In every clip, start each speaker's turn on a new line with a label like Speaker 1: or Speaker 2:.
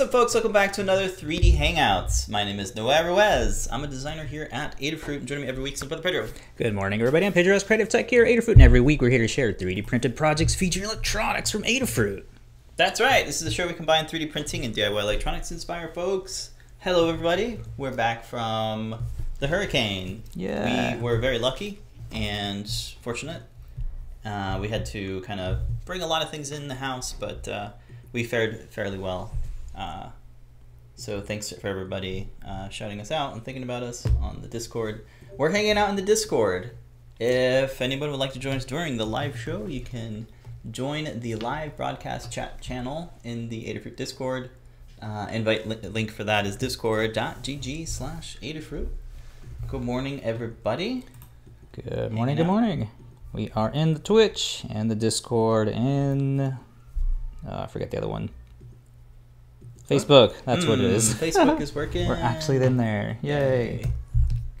Speaker 1: up, folks? Welcome back to another 3D Hangouts. My name is Noah Ruiz. I'm a designer here at Adafruit, and joining me every week is my brother Pedro.
Speaker 2: Good morning, everybody. I'm Pedro S. Creative Tech here at Adafruit, and every week we're here to share 3D printed projects featuring electronics from Adafruit.
Speaker 1: That's right. This is a show we combine 3D printing and DIY electronics to inspire folks. Hello, everybody. We're back from the hurricane.
Speaker 2: Yeah.
Speaker 1: We were very lucky and fortunate. Uh, we had to kind of bring a lot of things in the house, but uh, we fared fairly well. Uh, so thanks for everybody uh, shouting us out and thinking about us on the Discord. We're hanging out in the Discord. If anybody would like to join us during the live show, you can join the live broadcast chat channel in the Adafruit Discord. Uh, invite li- link for that is discord.gg slash Adafruit. Good morning, everybody.
Speaker 2: Good morning, good morning. We are in the Twitch and the Discord and uh, I forget the other one. Facebook, that's what it is.
Speaker 1: Mm, Facebook is working.
Speaker 2: We're actually in there. Yay.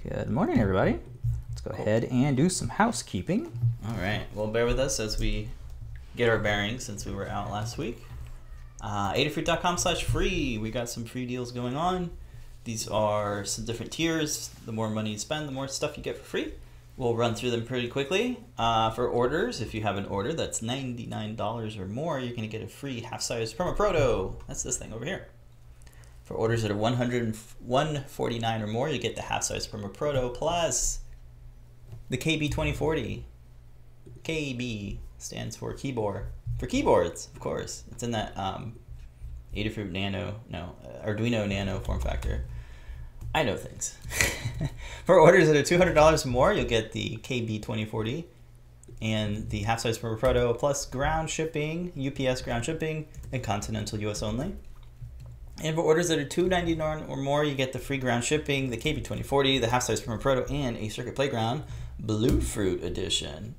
Speaker 2: Good morning, everybody. Let's go ahead and do some housekeeping.
Speaker 1: All right. Well, bear with us as we get our bearings since we were out last week. Uh, Adafruit.com slash free. We got some free deals going on. These are some different tiers. The more money you spend, the more stuff you get for free. We'll run through them pretty quickly. Uh, for orders, if you have an order that's $99 or more, you're going to get a free half-size Perma Proto. That's this thing over here. For orders that are 100 149 or more, you get the half-size Perma Proto plus the KB2040. KB stands for keyboard. For keyboards, of course. It's in that um, Adafruit Nano, no, Arduino Nano form factor. I know things. For orders that are $200 or more, you'll get the KB2040 and the half-size Perma Proto plus ground shipping, UPS ground shipping, and continental US only. And for orders that are 299 or more, you get the free ground shipping, the KB2040, the half-size Perma Proto, and a Circuit Playground Bluefruit Edition.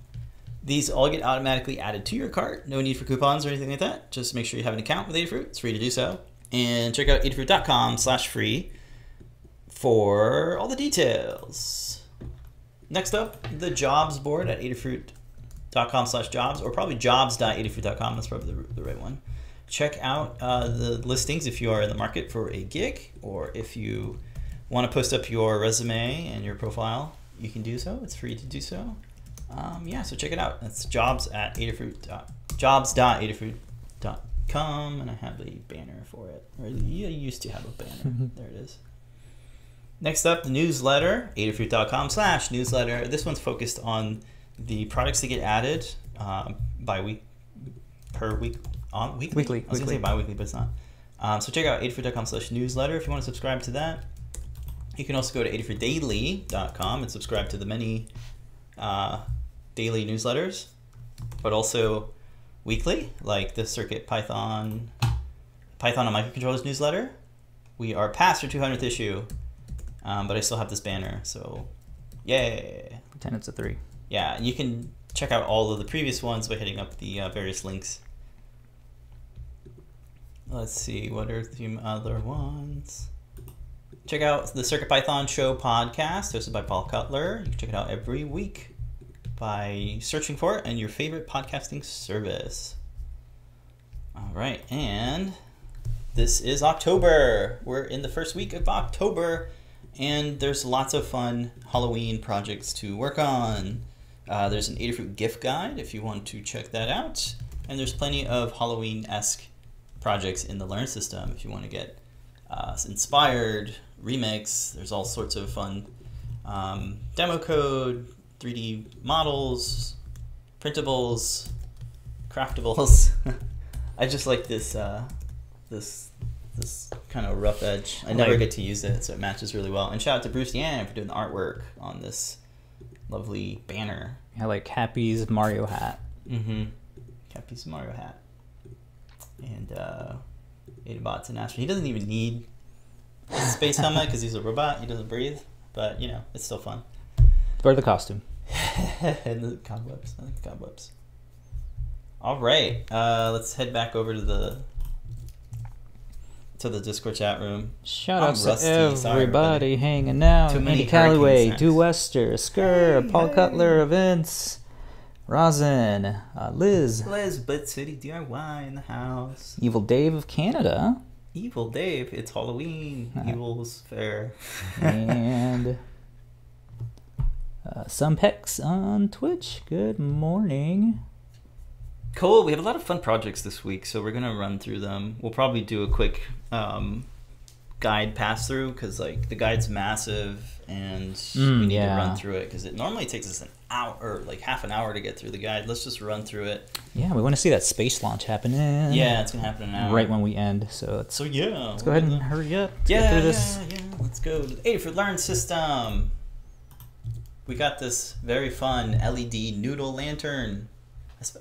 Speaker 1: These all get automatically added to your cart. No need for coupons or anything like that. Just make sure you have an account with Adafruit. It's free to do so. And check out adafruit.com slash free for all the details. Next up, the jobs board at adafruit.com slash jobs, or probably jobs.adafruit.com. That's probably the, the right one. Check out uh, the listings if you are in the market for a gig, or if you want to post up your resume and your profile, you can do so. It's free to do so. Um, yeah, so check it out. That's jobs at adafruit. dot- Jobs.adafruit.com, and I have a banner for it. Or you used to have a banner. there it is. Next up, the newsletter, adafruit.com slash newsletter. This one's focused on the products that get added um, by week, per week, on weekly?
Speaker 2: Weekly,
Speaker 1: I was going to say
Speaker 2: weekly.
Speaker 1: bi-weekly, but it's not. Um, so check out adafruit.com slash newsletter if you want to subscribe to that. You can also go to adafruitdaily.com and subscribe to the many uh, daily newsletters, but also weekly, like the Circuit Python, Python on microcontrollers newsletter. We are past our 200th issue, um, but I still have this banner, so yay!
Speaker 2: Pretend it's a three.
Speaker 1: Yeah, and you can check out all of the previous ones by hitting up the uh, various links. Let's see, what are the other ones? Check out the Circuit Python Show podcast, hosted by Paul Cutler. You can check it out every week by searching for it in your favorite podcasting service. All right, and this is October. We're in the first week of October, and there's lots of fun Halloween projects to work on. Uh, there's an Adafruit gift guide if you want to check that out, and there's plenty of Halloween esque projects in the Learn system if you want to get uh, inspired, remix. There's all sorts of fun um, demo code, 3D models, printables, craftables. I just like this uh, this this kind of rough edge. I never
Speaker 2: Like-
Speaker 1: get to use it, so it matches really well. And shout out to Bruce Yan for doing the artwork on this lovely banner.
Speaker 2: I like Happy's Mario hat.
Speaker 1: Mm-hmm. Cappy's Mario hat. And uh Adabot's an astronaut. He doesn't even need a space helmet because he's a robot. He doesn't breathe. But you know, it's still fun.
Speaker 2: Of the costume.
Speaker 1: and the cobwebs. I like the cobwebs. All right. Uh, let's head back over to the to the Discord chat room.
Speaker 2: Shout
Speaker 1: I'm
Speaker 2: out to
Speaker 1: rusty, sorry,
Speaker 2: everybody
Speaker 1: everybody.
Speaker 2: hanging out.
Speaker 1: Too many
Speaker 2: Andy Calloway,
Speaker 1: hurricane
Speaker 2: Do. Wester, Skur,
Speaker 1: Hey,
Speaker 2: Paul
Speaker 1: hey.
Speaker 2: Cutler, Vince, Rosin, uh, Liz,
Speaker 1: Liz, but City DIY in the house.
Speaker 2: Evil Dave of Canada,
Speaker 1: Evil Dave, it's Halloween.
Speaker 2: Uh-huh.
Speaker 1: Evil's fair.
Speaker 2: and uh, some pecs on Twitch. Good morning.
Speaker 1: Cool. We have a lot of fun projects this week, so we're gonna run through them. We'll probably do a quick um, guide pass through because like the guide's massive, and
Speaker 2: Mm,
Speaker 1: we need to run through it because it normally takes us an hour or like half an hour to get through the guide. Let's just run through it.
Speaker 2: Yeah, we want to see that space launch happening.
Speaker 1: Yeah, it's gonna happen an hour.
Speaker 2: right when we end. So let's,
Speaker 1: So yeah,
Speaker 2: let's go ahead and hurry up. Let's
Speaker 1: yeah, yeah,
Speaker 2: this.
Speaker 1: yeah. Let's go. Adafruit Learn System. We got this very fun LED noodle lantern.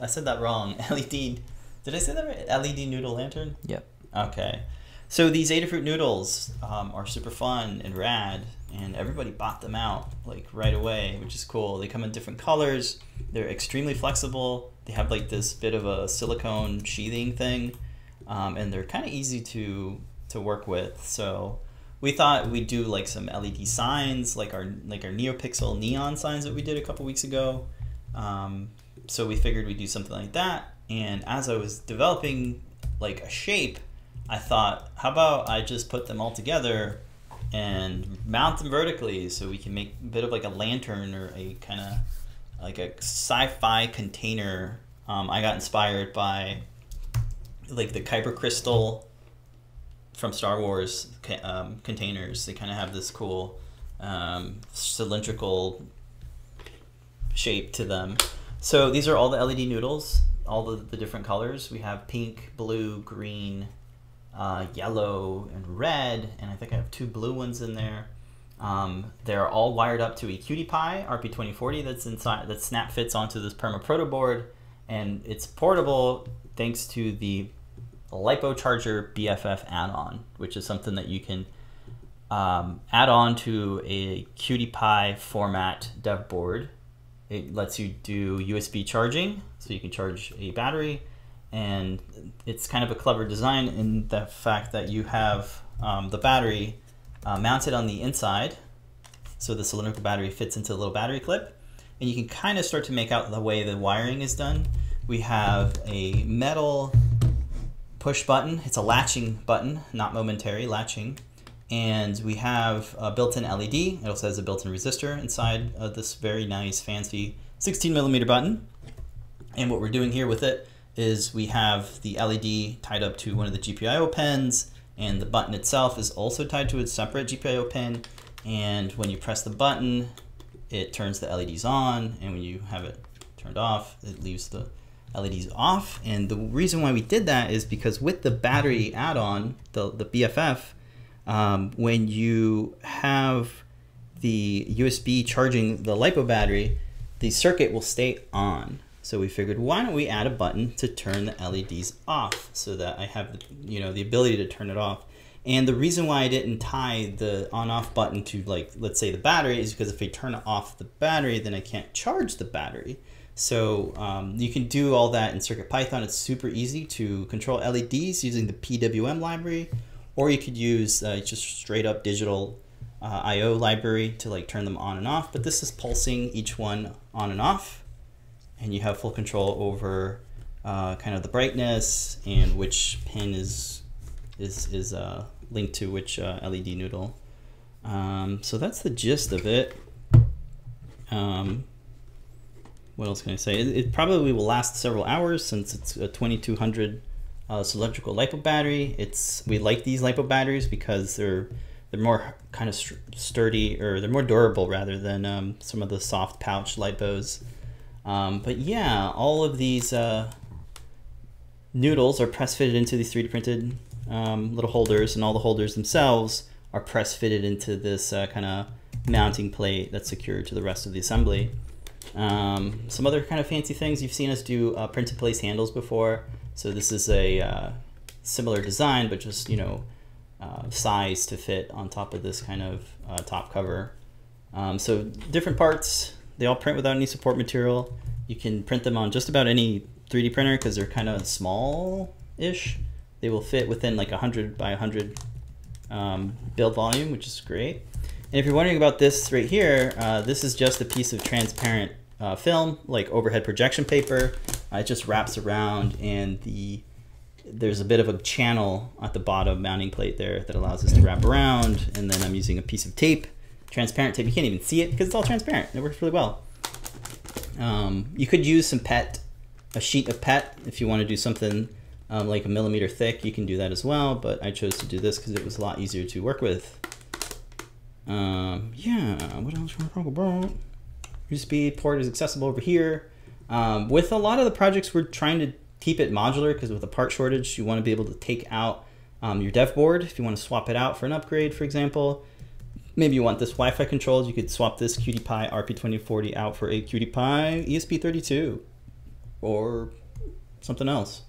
Speaker 1: I, said that wrong. LED. Did I say that right? LED noodle lantern.
Speaker 2: Yep.
Speaker 1: Okay. So these Adafruit noodles um, are super fun and rad, and everybody bought them out like right away, which is cool. They come in different colors. They're extremely flexible. They have like this bit of a silicone sheathing thing, um, and they're kind of easy to to work with. So we thought we'd do like some LED signs, like our like our NeoPixel neon signs that we did a couple weeks ago. Um, so we figured we'd do something like that. And as I was developing like a shape, I thought, how about I just put them all together and mount them vertically so we can make a bit of like a lantern or a kind of like a sci-fi container. Um, I got inspired by like the Kyber crystal from Star Wars um, containers. They kind of have this cool um, cylindrical shape to them. So these are all the LED noodles, all the, the different colors. We have pink, blue, green, uh, yellow, and red, and I think I have two blue ones in there. Um, they're all wired up to a Py RP2040 that's inside that snap fits onto this Perma Proto board, and it's portable thanks to the LiPo Charger BFF add-on, which is something that you can um, add on to a Py format dev board. It lets you do USB charging, so you can charge a battery, and it's kind of a clever design in the fact that you have um, the battery uh, mounted on the inside, so the cylindrical battery fits into a little battery clip, and you can kind of start to make out the way the wiring is done. We have a metal push button. It's a latching button, not momentary latching. And we have a built-in LED. It also has a built-in resistor inside of this very nice, fancy 16 millimeter button. And what we're doing here with it is we have the LED tied up to one of the GPIO pins, and the button itself is also tied to a separate GPIO pin. And when you press the button, it turns the LEDs on, and when you have it turned off, it leaves the LEDs off. And the reason why we did that is because with the battery add-on, the, the BFF, um, when you have the USB charging the LiPo battery, the circuit will stay on. So we figured, why don't we add a button to turn the LEDs off so that I have, the, you know, the ability to turn it off. And the reason why I didn't tie the on-off button to, like, let's say the battery is because if I turn off the battery, then I can't charge the battery. So um, you can do all that in CircuitPython. It's super easy to control LEDs using the PWM library, or you could use uh, just straight up digital uh, I/O library to like turn them on and off. But this is pulsing each one on and off, and you have full control over uh, kind of the brightness and which pin is is is uh, linked to which uh, LED noodle. Um, so that's the gist of it. Um, what else can I say? It, it probably will last several hours since it's a 2200 uh, cylindrical lipo battery. It's we like these lipo batteries because they're they're more kind of st- sturdy or they're more durable rather than um, some of the soft pouch lipos. Um, but yeah, all of these uh, noodles are press fitted into these 3D printed um, little holders, and all the holders themselves are press fitted into this uh, kind of mounting plate that's secured to the rest of the assembly. Um, some other kind of fancy things you've seen us do uh, print place handles before. So this is a uh, similar design, but just you know uh, size to fit on top of this kind of uh, top cover. Um, so different parts, they all print without any support material. You can print them on just about any 3D printer because they're kind of small-ish. They will fit within like 100 by 100 um, build volume, which is great. And if you're wondering about this right here, uh, this is just a piece of transparent uh, film, like overhead projection paper. Uh, it just wraps around and the there's a bit of a channel at the bottom mounting plate there that allows us to wrap around. And then I'm using a piece of tape, transparent tape. You can't even see it because it's all transparent. It works really well. Um, you could use some PET, a sheet of PET, if you want to do something um, like a millimeter thick. You can do that as well, but I chose to do this because it was a lot easier to work with. Um, yeah, what else want to talk about? USB port is accessible over here. Um, with a lot of the projects, we're trying to keep it modular because with a part shortage, you want to be able to take out um, your dev board if you want to swap it out for an upgrade, for example. Maybe you want this Wi-Fi controls. You could swap this QT Py RP2040 out for a QT Py ESP32 or something else.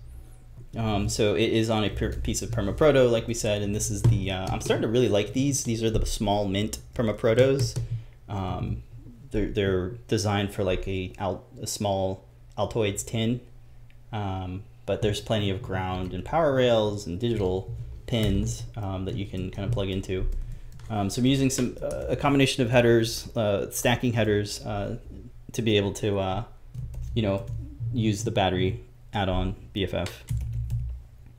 Speaker 1: Um, so it is on a piece of Permaproto, like we said, and this is the. Uh, I'm starting to really like these. These are the small mint Permaprotos. Um, they're they're designed for like a out a small Altoids tin, um, but there's plenty of ground and power rails and digital pins um, that you can kind of plug into. Um, so I'm using some uh, a combination of headers, uh, stacking headers, uh, to be able to, uh, you know, use the battery add-on BFF.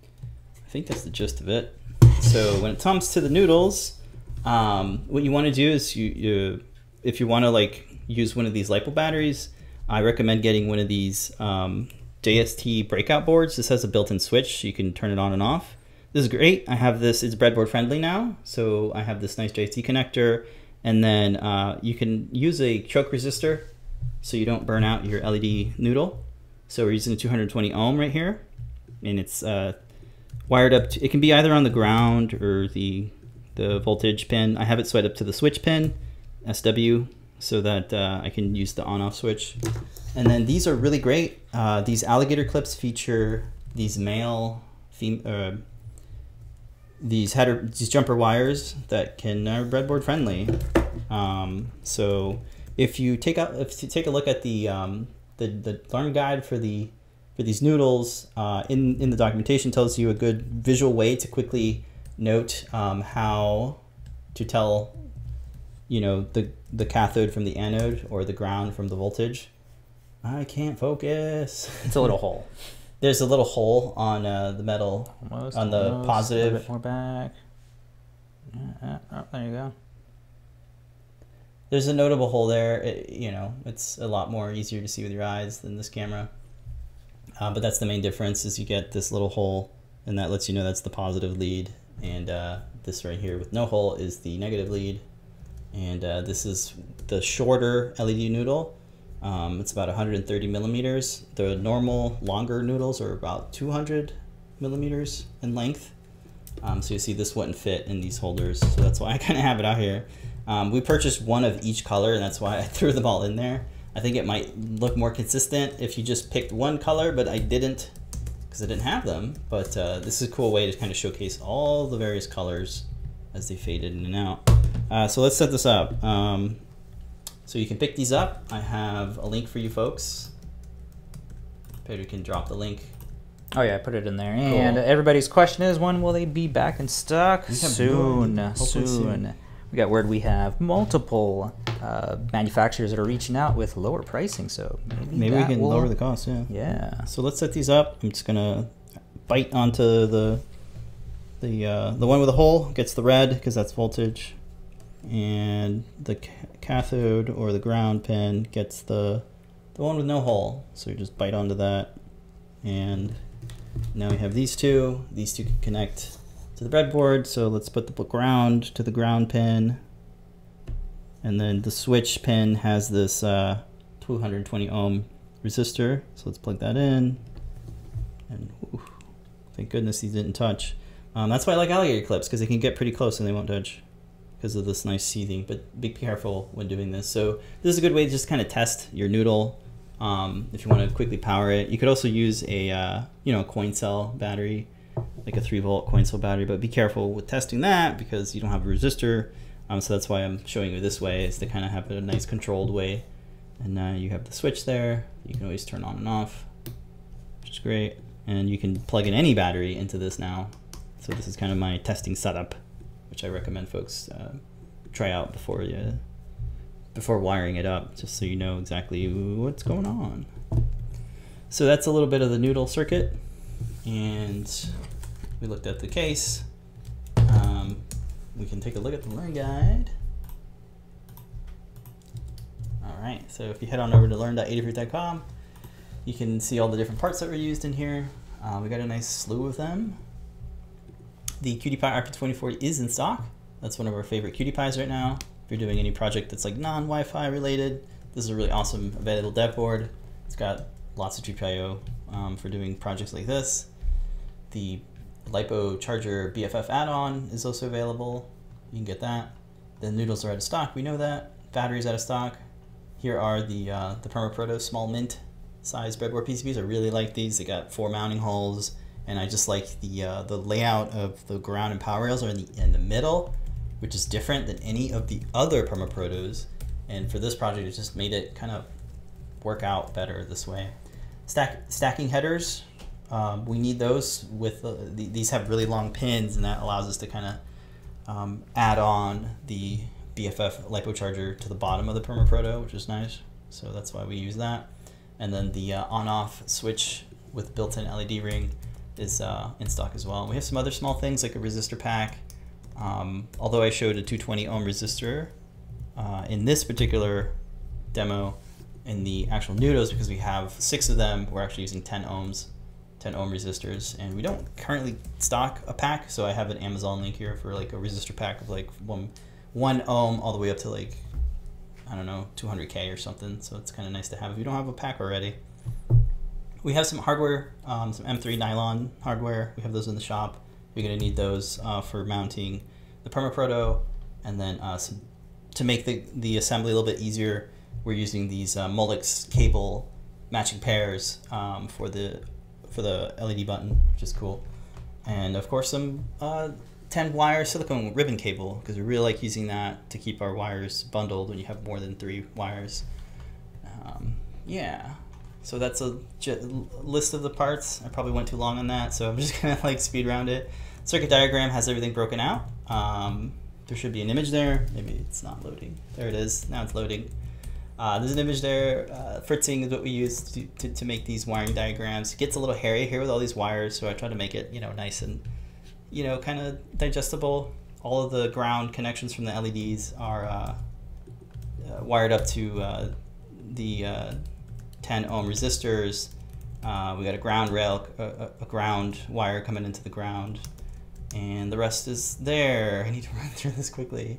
Speaker 1: I think that's the gist of it. So when it comes to the noodles, um, what you want to do is you, you if you want to like use one of these LiPo batteries, I recommend getting one of these um, JST breakout boards. This has a built-in switch. so You can turn it on and off. This is great. I have this, it's breadboard friendly now. So I have this nice JST connector and then uh, you can use a choke resistor so you don't burn out your LED noodle. So we're using a 220 ohm right here and it's uh, wired up, to, it can be either on the ground or the, the voltage pin. I have it set up to the switch pin, SW, so that uh, I can use the on off switch. And then these are really great. Uh, these alligator clips feature these male, uh, these header these jumper wires that can are breadboard friendly. Um, so if you take out if you take a look at the um, the the learn guide for the for these noodles uh, in in the documentation tells you a good visual way to quickly note um, how to tell you know the the cathode from the anode or the ground from the voltage. I can't focus.
Speaker 2: It's a little hole.
Speaker 1: There's a little hole on uh, the metal almost, on the almost, positive. A
Speaker 2: bit more back. Yeah, oh, there you go.
Speaker 1: There's a notable hole there. It, you know, it's a lot more easier to see with your eyes than this camera. Uh, but that's the main difference is you get this little hole and that lets you know that's the positive lead. And uh, this right here with no hole is the negative lead. And uh, this is the shorter LED noodle um, it's about 130 millimeters. The normal longer noodles are about 200 millimeters in length. Um, so you see this wouldn't fit in these holders. So that's why I kind of have it out here. Um, we purchased one of each color and that's why I threw them all in there. I think it might look more consistent if you just picked one color, but I didn't because I didn't have them. But uh, this is a cool way to kind of showcase all the various colors as they faded in and out. Uh, so let's set this up. Um, so you can pick these up. I have a link for you folks. Pedro can drop the link.
Speaker 2: Oh yeah, I put it in there. Cool. And everybody's question is, when will they be back in stock? Soon, soon. soon. We got word we have multiple uh, manufacturers that are reaching out with lower pricing, so
Speaker 1: maybe, maybe we can will... lower the cost. Yeah.
Speaker 2: Yeah.
Speaker 1: So let's set these up. I'm just gonna bite onto the the uh, the one with the hole gets the red because that's voltage and the cathode or the ground pin gets the the one with no hole. So you just bite onto that and now we have these two. These two can connect to the breadboard. So let's put the ground to the ground pin and then the switch pin has this uh, 220 ohm resistor. So let's plug that in. And whew, thank goodness these didn't touch. Um, that's why I like alligator clips because they can get pretty close and they won't touch because of this nice seething, but be careful when doing this. So this is a good way to just kind of test your noodle um, if you want to quickly power it. You could also use a, uh, you know, coin cell battery, like a three volt coin cell battery, but be careful with testing that because you don't have a resistor. Um, so that's why I'm showing you this way is to kind of have a nice controlled way. And now you have the switch there. You can always turn on and off, which is great. And you can plug in any battery into this now. So this is kind of my testing setup which I recommend folks uh, try out before you before wiring it up, just so you know exactly what's going on. So that's a little bit of the noodle circuit, and we looked at the case. Um, we can take a look at the learn guide. All right, so if you head on over to learn.adafruit.com, you can see all the different parts that were used in here. Uh, we got a nice slew of them. The QT Py RP2040 is in stock. That's one of our favorite QT Pys right now. If you're doing any project that's like non-Wi-Fi related, this is a really awesome available dev board. It's got lots of GPIO um, for doing projects like this. The LiPo Charger BFF add-on is also available. You can get that. The noodles are out of stock. We know that. Batteries out of stock. Here are the uh, the Permaproto small mint size breadboard PCBs. I really like these. They got four mounting holes, and I just like the uh, the layout of the ground and power rails are in the in the middle, which is different than any of the other Permaprotos. And for this project, it just made it kind of work out better this way. Stack, stacking headers, um, we need those with uh, the, these have really long pins, and that allows us to kind of um, add on the BFF LiPo charger to the bottom of the Permaproto, which is nice. So that's why we use that. And then the uh, on-off switch with built-in LED ring is uh, in stock as well. We have some other small things like a resistor pack. Um, although I showed a 220 ohm resistor uh, in this particular demo, in the actual Nudos, because we have six of them, we're actually using 10 ohms, 10 ohm resistors, and we don't currently stock a pack, so I have an Amazon link here for like a resistor pack of like one one ohm all the way up to like I don't know 200k or something. So it's kind of nice to have if you don't have a pack already. We have some hardware, um, some M3 nylon hardware. We have those in the shop. You're gonna need those uh, for mounting the Permaproto, and then uh, some, to make the the assembly a little bit easier. We're using these uh, Molex cable matching pairs um, for the for the LED button, which is cool. And of course, some uh, 10 wire silicone ribbon cable because we really like using that to keep our wires bundled when you have more than three wires. Um, yeah, so that's a list of the parts. I probably went too long on that, so I'm just gonna like speed around it. Circuit diagram has everything broken out. Um, there should be an image there. Maybe it's not loading. There it is. Now it's loading. Uh, there's an image there. Uh, fritzing is what we use to, to, to, make these wiring diagrams. It gets a little hairy here with all these wires, so I try to make it you know nice and you know, kind of digestible. All of the ground connections from the LEDs are uh, uh, wired up to uh, the uh, 10 ohm resistors. Uh, we got a ground rail, a, a, ground wire coming into the ground, and the rest is there. I need to run through this quickly.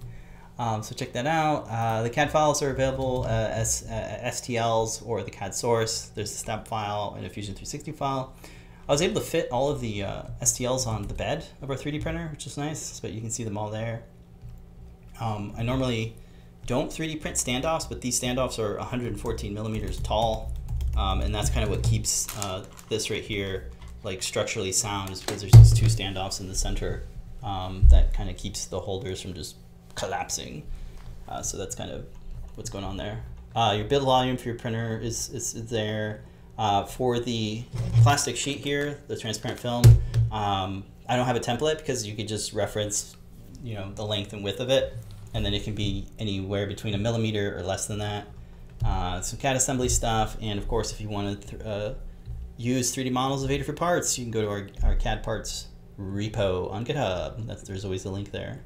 Speaker 1: Um, so check that out. Uh, the CAD files are available as STLs or the CAD source. There's a step file and a Fusion 360 file. I was able to fit all of the uh, STLs on the bed of our 3D printer, which is nice, but you can see them all there. Um, I normally don't 3D print standoffs, but these standoffs are 114 millimeters tall, um, and that's kind of what keeps uh, this right here like structurally sound is because there's these two standoffs in the center um, that kind of keeps the holders from just collapsing. Uh, so that's kind of what's going on there. Uh, your build volume for your printer is, is, is there. Uh, for the plastic sheet here, the transparent film, um, I don't have a template because you could just reference, you know, the length and width of it, and then it can be anywhere between a millimeter or less than that. Uh, some CAD assembly stuff, and of course, if you want to uh, use 3D models of Adafruit parts, you can go to our, our CAD parts repo on GitHub. That's, there's always a link there.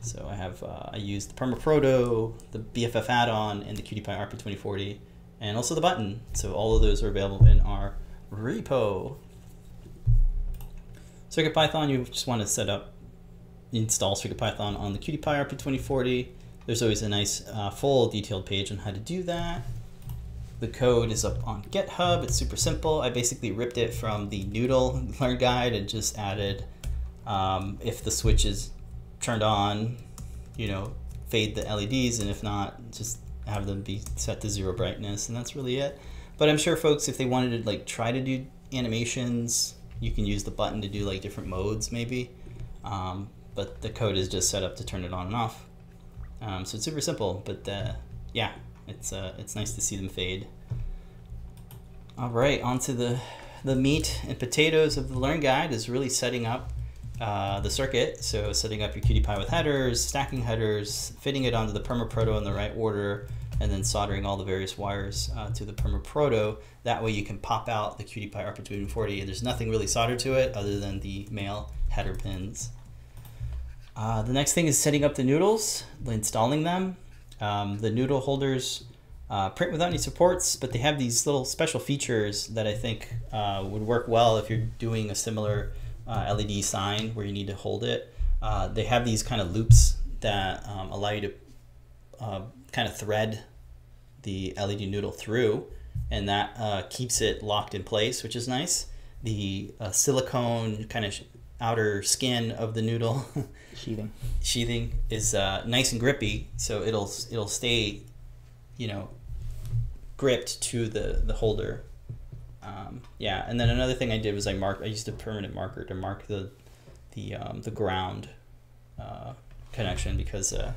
Speaker 1: So I have uh, I used the Permaproto, the BFF add-on, and the QT Py RP2040 and also the button. So all of those are available in our repo. CircuitPython, you just want to set up, install CircuitPython on the QT Py RP2040. There's always a nice uh, full detailed page on how to do that. The code is up on GitHub. It's super simple. I basically ripped it from the Noodle Learn Guide and just added um, if the switch is turned on, you know, fade the LEDs, and if not, just have them be set to zero brightness, and that's really it. But I'm sure folks, if they wanted to like try to do animations, you can use the button to do like different modes maybe. Um, but the code is just set up to turn it on and off. Um, so it's super simple, but uh, yeah, it's uh, it's nice to see them fade. All right, on to the the meat and potatoes of the Learn Guide is really setting up uh, the circuit. So setting up your Py with headers, stacking headers, fitting it onto the Permaproto in the right order, and then soldering all the various wires uh, to the Permaproto. That way you can pop out the Py RP240 and there's nothing really soldered to it other than the male header pins. Uh, the next thing is setting up the noodles, installing them. Um, the noodle holders uh, print without any supports, but they have these little special features that I think uh, would work well if you're doing a similar uh, LED sign where you need to hold it. Uh, they have these kind of loops that um, allow you to kind of thread the LED noodle through, and that keeps it locked in place, which is nice. The silicone kind of outer skin of the noodle
Speaker 2: sheathing
Speaker 1: sheathing is uh, nice and grippy, so it'll it'll stay, you know, gripped to the the holder. Um, yeah, and then another thing I did was I mark. I used a permanent marker to mark the the um, the ground uh, connection because uh,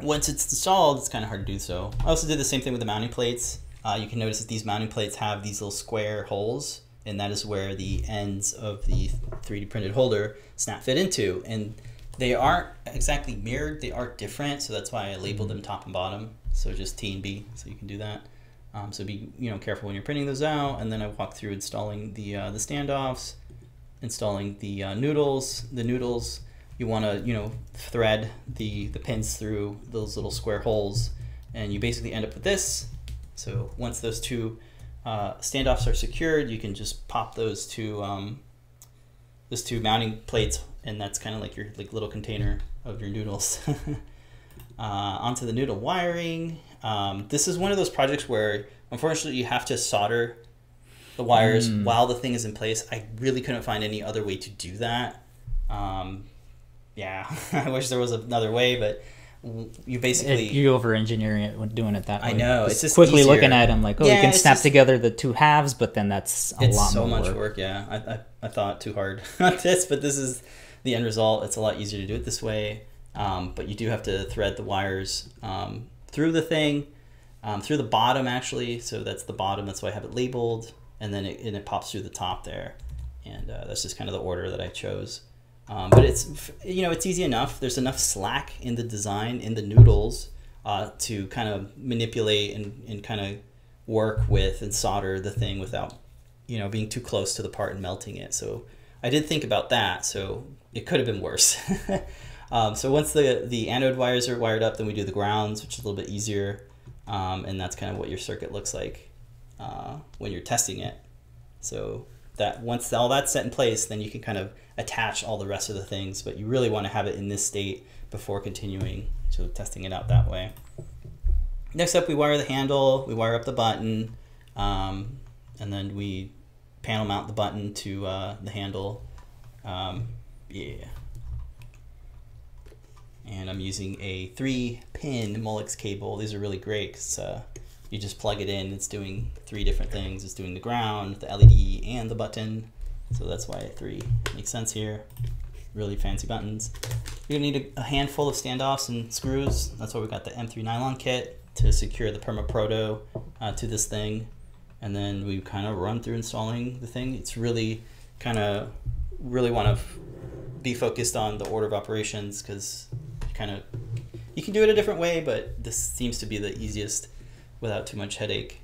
Speaker 1: once it's installed, it's kind of hard to do so. I also did the same thing with the mounting plates. Uh, you can notice that these mounting plates have these little square holes and that is where the ends of the 3D printed holder snap fit into. And they aren't exactly mirrored, they are different, so that's why I labeled them top and bottom. So just T and B, so you can do that. Um, so be you know careful when you're printing those out. And then I walk through installing the uh, the standoffs, installing the uh, noodles. The noodles you want to you know thread the the pins through those little square holes, and you basically end up with this. So once those two uh, standoffs are secured, you can just pop those two um, those two mounting plates, and that's kind of like your like little container of your noodles. uh, onto the noodle wiring. Um, this is one of those projects where unfortunately you have to solder the wires mm. while the thing is in place. I really couldn't find any other way to do that. Um, yeah, I wish there was another way, but you basically
Speaker 2: you over engineering it when doing it that way.
Speaker 1: I know it's just
Speaker 2: quickly
Speaker 1: easier.
Speaker 2: looking at them like oh yeah, you can snap just, together the two halves, but then that's a
Speaker 1: it's
Speaker 2: lot
Speaker 1: so much
Speaker 2: work.
Speaker 1: work. Yeah, I, I, I thought too hard on this, but this is the end result. It's a lot easier to do it this way, um, but you do have to thread the wires um, through the thing, um, through the bottom actually. So that's the bottom. That's why I have it labeled, and then it, and it pops through the top there, and uh, that's just kind of the order that I chose. Um, but it's you know it's easy enough. There's enough slack in the design in the noodles uh, to kind of manipulate and, and kind of work with and solder the thing without you know being too close to the part and melting it. So I did think about that. So it could have been worse. um, so once the the anode wires are wired up, then we do the grounds, which is a little bit easier, um, and that's kind of what your circuit looks like uh, when you're testing it. So that once all that's set in place, then you can kind of attach all the rest of the things, but you really want to have it in this state before continuing to testing it out that way. Next up, we wire the handle, we wire up the button, um, and then we panel mount the button to uh, the handle. Um, yeah. And I'm using a three pin Molex cable. These are really great because uh, you just plug it in. It's doing three different things. It's doing the ground, the LED, and the button. So that's why three makes sense here. Really fancy buttons. You're gonna need a, handful of standoffs and screws. That's why we got the M3 nylon kit to secure the Permaproto uh, to this thing. And then we kind of run through installing the thing. It's really kind of, really want to be focused on the order of operations because kind of, you can do it a different way, but this seems to be the easiest without too much headache.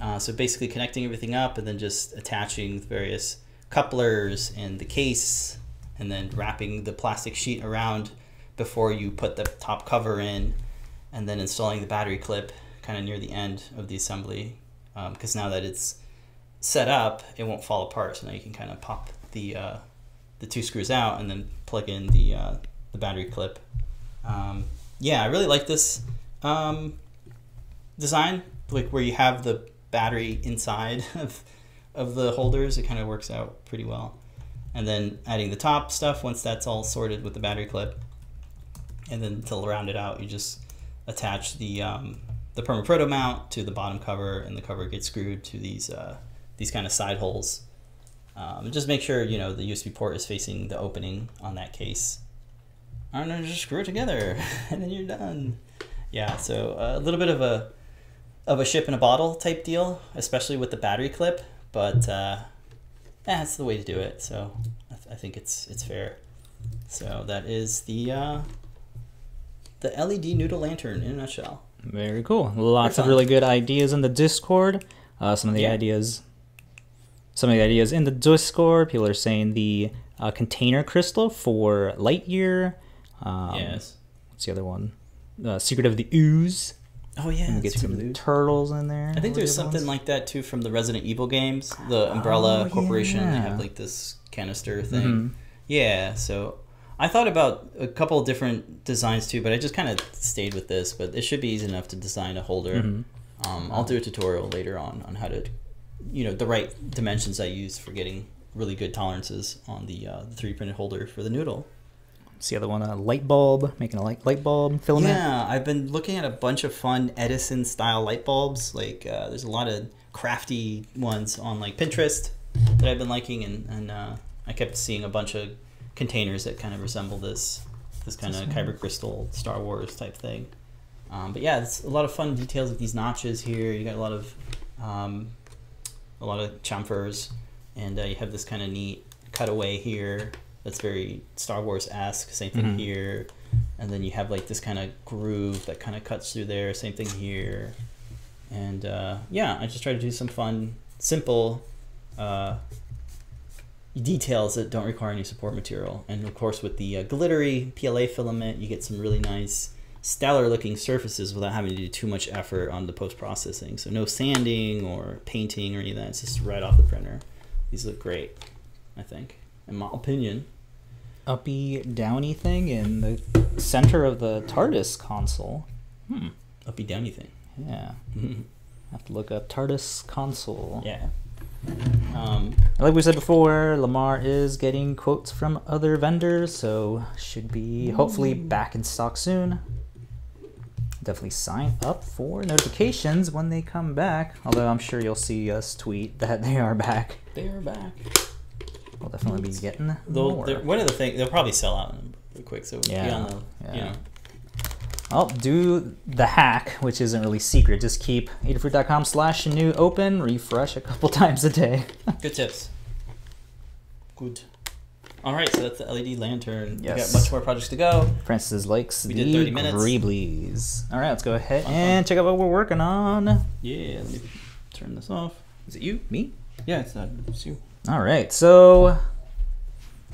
Speaker 1: Uh, so basically connecting everything up and then just attaching the various couplers and the case and then wrapping the plastic sheet around before you put the top cover in and then installing the battery clip kind of near the end of the assembly. Because um, now that it's set up it won't fall apart. So now you can kind of pop the uh, the two screws out and then plug in the uh, the battery clip. Um, yeah I really like this um, design like where you have the battery inside of of the holders, it kind of works out pretty well. And then adding the top stuff once that's all sorted with the battery clip. And then to round it out, you just attach the um, the Permaproto mount to the bottom cover, and the cover gets screwed to these uh, these kind of side holes. Um, just make sure you know the USB port is facing the opening on that case. And then just screw it together, and then you're done. Yeah, so uh, a little bit of a of a ship in a bottle type deal, especially with the battery clip but uh, that's the way to do it. So I, th I, think it's it's fair. So that is the uh, the LED noodle lantern in a nutshell.
Speaker 2: Very cool. Lots of really good ideas in the Discord. Uh, some of the
Speaker 1: Yeah.
Speaker 2: ideas, some of the ideas in the Discord. People are saying the uh, container crystal for Lightyear. Um,
Speaker 1: yes.
Speaker 2: What's the other one? Uh, Secret of the Ooze.
Speaker 1: Oh yeah.
Speaker 2: And get
Speaker 1: Secret
Speaker 2: some
Speaker 1: of the
Speaker 2: turtles in there.
Speaker 1: I think there's something like that too from the Resident Evil games. The Umbrella
Speaker 2: Oh,
Speaker 1: Corporation they have like this canister thing.
Speaker 2: Mhm.
Speaker 1: Yeah, so I thought about a couple of different designs too, but I just kind of stayed with this. But it should be easy enough to design a holder.
Speaker 2: Mhm.
Speaker 1: Um, I'll do a tutorial later on on how to, you know, the right dimensions I use for getting really good tolerances on the uh, the three printed holder for the noodle.
Speaker 2: What's the other one? A light bulb, making a light light bulb filament.
Speaker 1: Yeah, I've been looking at a bunch of fun Edison style light bulbs. Like, uh, there's a lot of crafty ones on like Pinterest that I've been liking, and and uh, I kept seeing a bunch of containers that kind of resemble this this kind of kyber crystal Star Wars type thing. Um, but yeah, it's a lot of fun details with these notches here. You got a lot of um, a lot of chamfers, and uh, you have this kind of neat cutaway here that's very Star Wars esque. Same thing
Speaker 2: Mhm.
Speaker 1: here, and then you have like this kind of groove that kind of cuts through there. Same thing here, and uh, yeah, I just try to do some fun, simple uh, details that don't require any support material. And of course, with the uh, glittery PLA filament, you get some really nice stellar looking surfaces without having to do too much effort on the post processing. So no sanding or painting or any of that. It's just right off the printer. These look great, I think, in my opinion.
Speaker 2: Uppy downy thing in the center of the TARDIS console. Hmm.
Speaker 1: Uppy downy thing.
Speaker 2: Yeah. have to look up TARDIS console.
Speaker 1: yeah. Um,
Speaker 2: Like we said before, Limor is getting quotes from other vendors, so should be hopefully back in stock soon. Definitely sign up for notifications when they come back. Although I'm sure you'll see us tweet that they are back.
Speaker 1: they are back.
Speaker 2: We'll definitely be getting
Speaker 1: They'll,
Speaker 2: more.
Speaker 1: one of the things they'll probably sell out real quick. So be
Speaker 2: Yeah,
Speaker 1: on the, you
Speaker 2: yeah.
Speaker 1: know.
Speaker 2: I'll do the hack, which isn't really secret. Just keep adafruit.com slash new open, refresh a couple times a day.
Speaker 1: Good tips. Good. All right, so that's the LED lantern. We
Speaker 2: Yes.
Speaker 1: got much more projects to go.
Speaker 2: Francis likes
Speaker 1: We
Speaker 2: the
Speaker 1: did 30 minutes.
Speaker 2: Greeblies. All right, let's go ahead
Speaker 1: Fun,
Speaker 2: and check out what we're working on.
Speaker 1: Yeah, let me turn this off.
Speaker 2: Is it you? Me?
Speaker 1: Yeah, it's, not. it's you.
Speaker 2: All right, so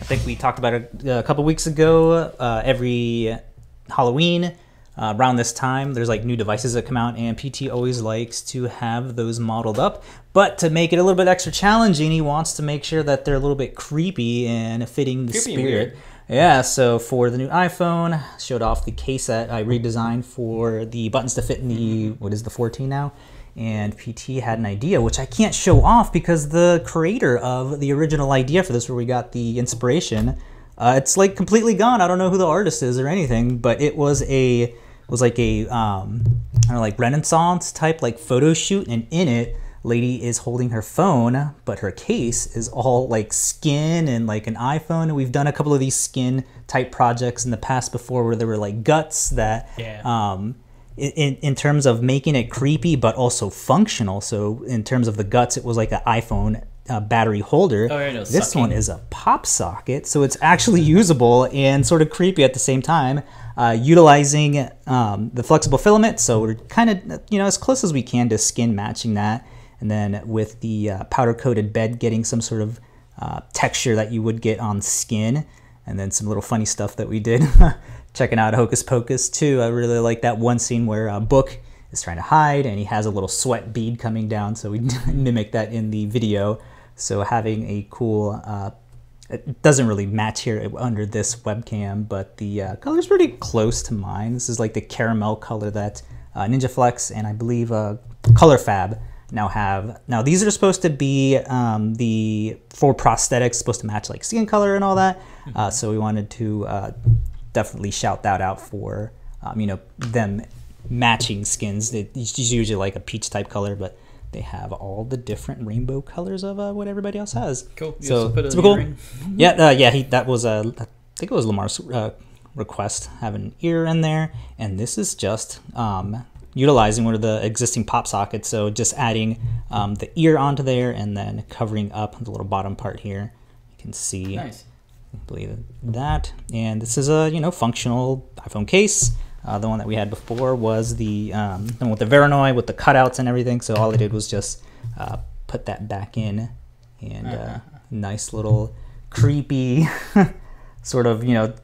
Speaker 2: I think we talked about it a couple weeks ago. Uh, every Halloween, uh, around this time, there's like new devices that come out, and PT always likes to have those modeled up. But to make it a little bit extra challenging, he wants to make sure that they're a little bit creepy and fitting the
Speaker 1: Creepy
Speaker 2: spirit. Yeah, so for the new iPhone, showed off the case that I redesigned for the buttons to fit in the what is the 14 now, and PT had an idea which I can't show off because the creator of the original idea for this, where we got the inspiration, uh, it's like completely gone. I don't know who the artist is or anything, but it was a was like a um, I don't know, like Renaissance type like photo shoot, and in it lady is holding her phone, but her case is all like skin and like an iPhone. We've done a couple of these skin type projects in the past before where there were like guts that,
Speaker 1: Yeah.
Speaker 2: um, in, in, terms of making it creepy but also functional. So in terms of the guts, it was like an iPhone uh, battery holder.
Speaker 1: Oh, yeah, know,
Speaker 2: this
Speaker 1: sucking.
Speaker 2: one is a pop socket, so it's actually usable and sort of creepy at the same time. Uh, utilizing um, the flexible filament, so we're kind of you know as close as we can to skin matching that, and then with the uh, powder coated bed getting some sort of uh, texture that you would get on skin, and then some little funny stuff that we did. Checking out Hocus Pocus too. I really like that one scene where uh, Book is trying to hide and he has a little sweat bead coming down, so we mimic that in the video. So having a cool uh, it doesn't really match here under this webcam, but the uh, color is pretty close to mine. This is like the caramel color that uh, NinjaFlex and I believe uh, colorFabb now have. Now these are supposed to be um, the for prosthetics, supposed to match like skin color and all that. Uh, so we wanted to uh, definitely shout that out for um, you know them matching skins. It's usually like a peach type color, but they have all the different rainbow colors of uh, what everybody else has.
Speaker 1: Cool. You
Speaker 2: So it's cool. Yeah, uh, yeah. He that was uh, I think it was Limor's uh, request have an ear in there, and this is just um, utilizing one of the existing pop sockets. So just adding um, the ear onto there, and then covering up the little bottom part here. You can see
Speaker 1: Nice.
Speaker 2: Believe that, and this is a you know functional iPhone case. Uh, the one that we had before was the um, the one with the Voronoi with the cutouts and everything. So all I did was just uh, put that back in, and uh,
Speaker 1: Uh-huh.
Speaker 2: nice little creepy sort of you know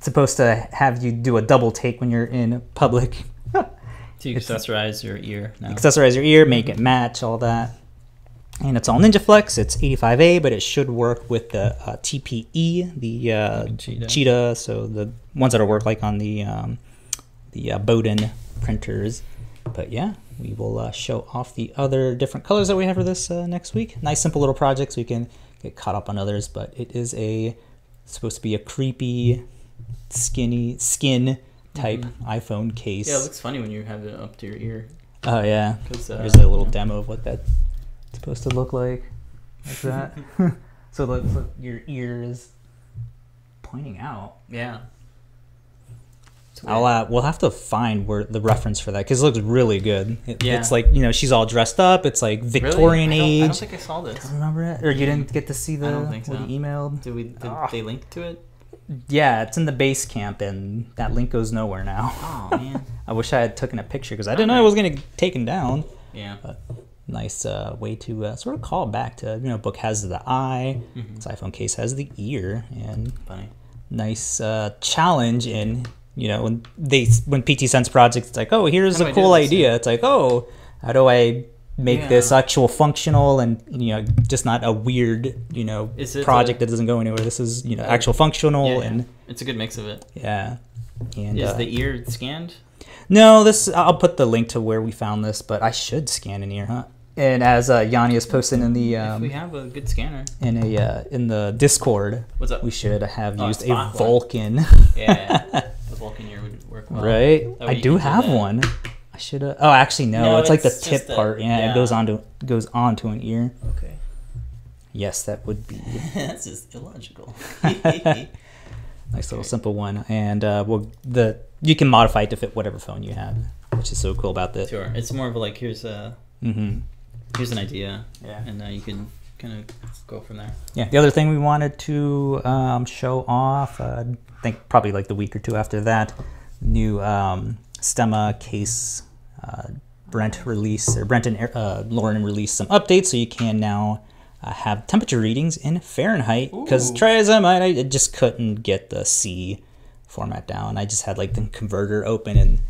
Speaker 2: supposed to have you do a double take when you're in public.
Speaker 1: To accessorize your ear now.
Speaker 2: accessorize your ear, make it match, all that. And it's all NinjaFlex. It's 85A, but it should work with the uh, TPE, the uh,
Speaker 1: Cheetah.
Speaker 2: Cheetah. So the ones that will work like on the um, the uh, Bowden printers. But yeah, we will uh, show off the other different colors that we have for this uh, next week. Nice, simple little project, so we can get caught up on others. But it is a supposed to be a creepy, skinny skin type iPhone case.
Speaker 1: Yeah, it looks funny when you have it up to your ear.
Speaker 2: Oh yeah,
Speaker 1: uh,
Speaker 2: there's a little demo of what that's supposed to look like, like that. so looks like your ears pointing out.
Speaker 1: Yeah.
Speaker 2: I'll uh, we'll have to find where the reference for that because it looks really good. It,
Speaker 1: Yeah.
Speaker 2: It's like you know she's all dressed up. It's like
Speaker 1: Really?
Speaker 2: Victorian
Speaker 1: I
Speaker 2: age.
Speaker 1: I don't think I saw this.
Speaker 2: Remember it, or you didn't get to see the
Speaker 1: I don't think so.
Speaker 2: emailed?
Speaker 1: Did we? Did
Speaker 2: Ah.
Speaker 1: they link to it?
Speaker 2: Yeah, it's in the base camp, and that link goes nowhere now.
Speaker 1: Oh man.
Speaker 2: I wish I had taken a picture because I didn't know it was gonna get taken down.
Speaker 1: Yeah.
Speaker 2: Nice uh, way to uh, sort of call back to you know book has the eye
Speaker 1: Mhm.
Speaker 2: this iphone case has the ear and
Speaker 1: Funny.
Speaker 2: nice uh, challenge in you know when they when pt sense projects it's like oh here's
Speaker 1: How
Speaker 2: a cool idea it's like oh how do i make
Speaker 1: Yeah.
Speaker 2: this actual functional and you know just not a weird you know
Speaker 1: Is
Speaker 2: project
Speaker 1: a-
Speaker 2: that doesn't go anywhere this is you know actual functional
Speaker 1: Yeah, yeah.
Speaker 2: and
Speaker 1: It's a good mix of it.
Speaker 2: yeah and
Speaker 1: Is
Speaker 2: uh,
Speaker 1: the ear scanned?
Speaker 2: no, this I'll put the link to where we found this, but I should scan an ear, huh? And as uh, Yanni has posted in the
Speaker 1: if we
Speaker 2: um,
Speaker 1: have a good scanner.
Speaker 2: in a uh, in the Discord,
Speaker 1: What's up?
Speaker 2: we should have
Speaker 1: Oh,
Speaker 2: used a
Speaker 1: one.
Speaker 2: Vulcan,
Speaker 1: Yeah. the Vulcan ear would work well.
Speaker 2: right?
Speaker 1: Oh,
Speaker 2: I do have one. I should have. Oh, actually, no.
Speaker 1: No,
Speaker 2: it's like the tip
Speaker 1: the-
Speaker 2: part. Yeah,
Speaker 1: yeah.
Speaker 2: it goes onto goes onto an ear.
Speaker 1: Okay.
Speaker 2: Yes, that would be
Speaker 1: That's just illogical.
Speaker 2: nice little simple one. And uh, well, the you can modify it to fit whatever phone you have, which is so cool about this.
Speaker 1: sure. It's more of a like here's a
Speaker 2: Mm-hmm.
Speaker 1: Here's an idea,
Speaker 2: Yeah.
Speaker 1: and uh, you can kind of go from there.
Speaker 2: Yeah, the other thing we wanted to um, show off, uh, I think probably like the week or two after that, new um, Stemma case. Uh, Brent released, or Brent and uh, Lauren released some updates, so you can now uh, have temperature readings in Fahrenheit. Because try as I might, I just couldn't get the C format down. I just had like the converter open and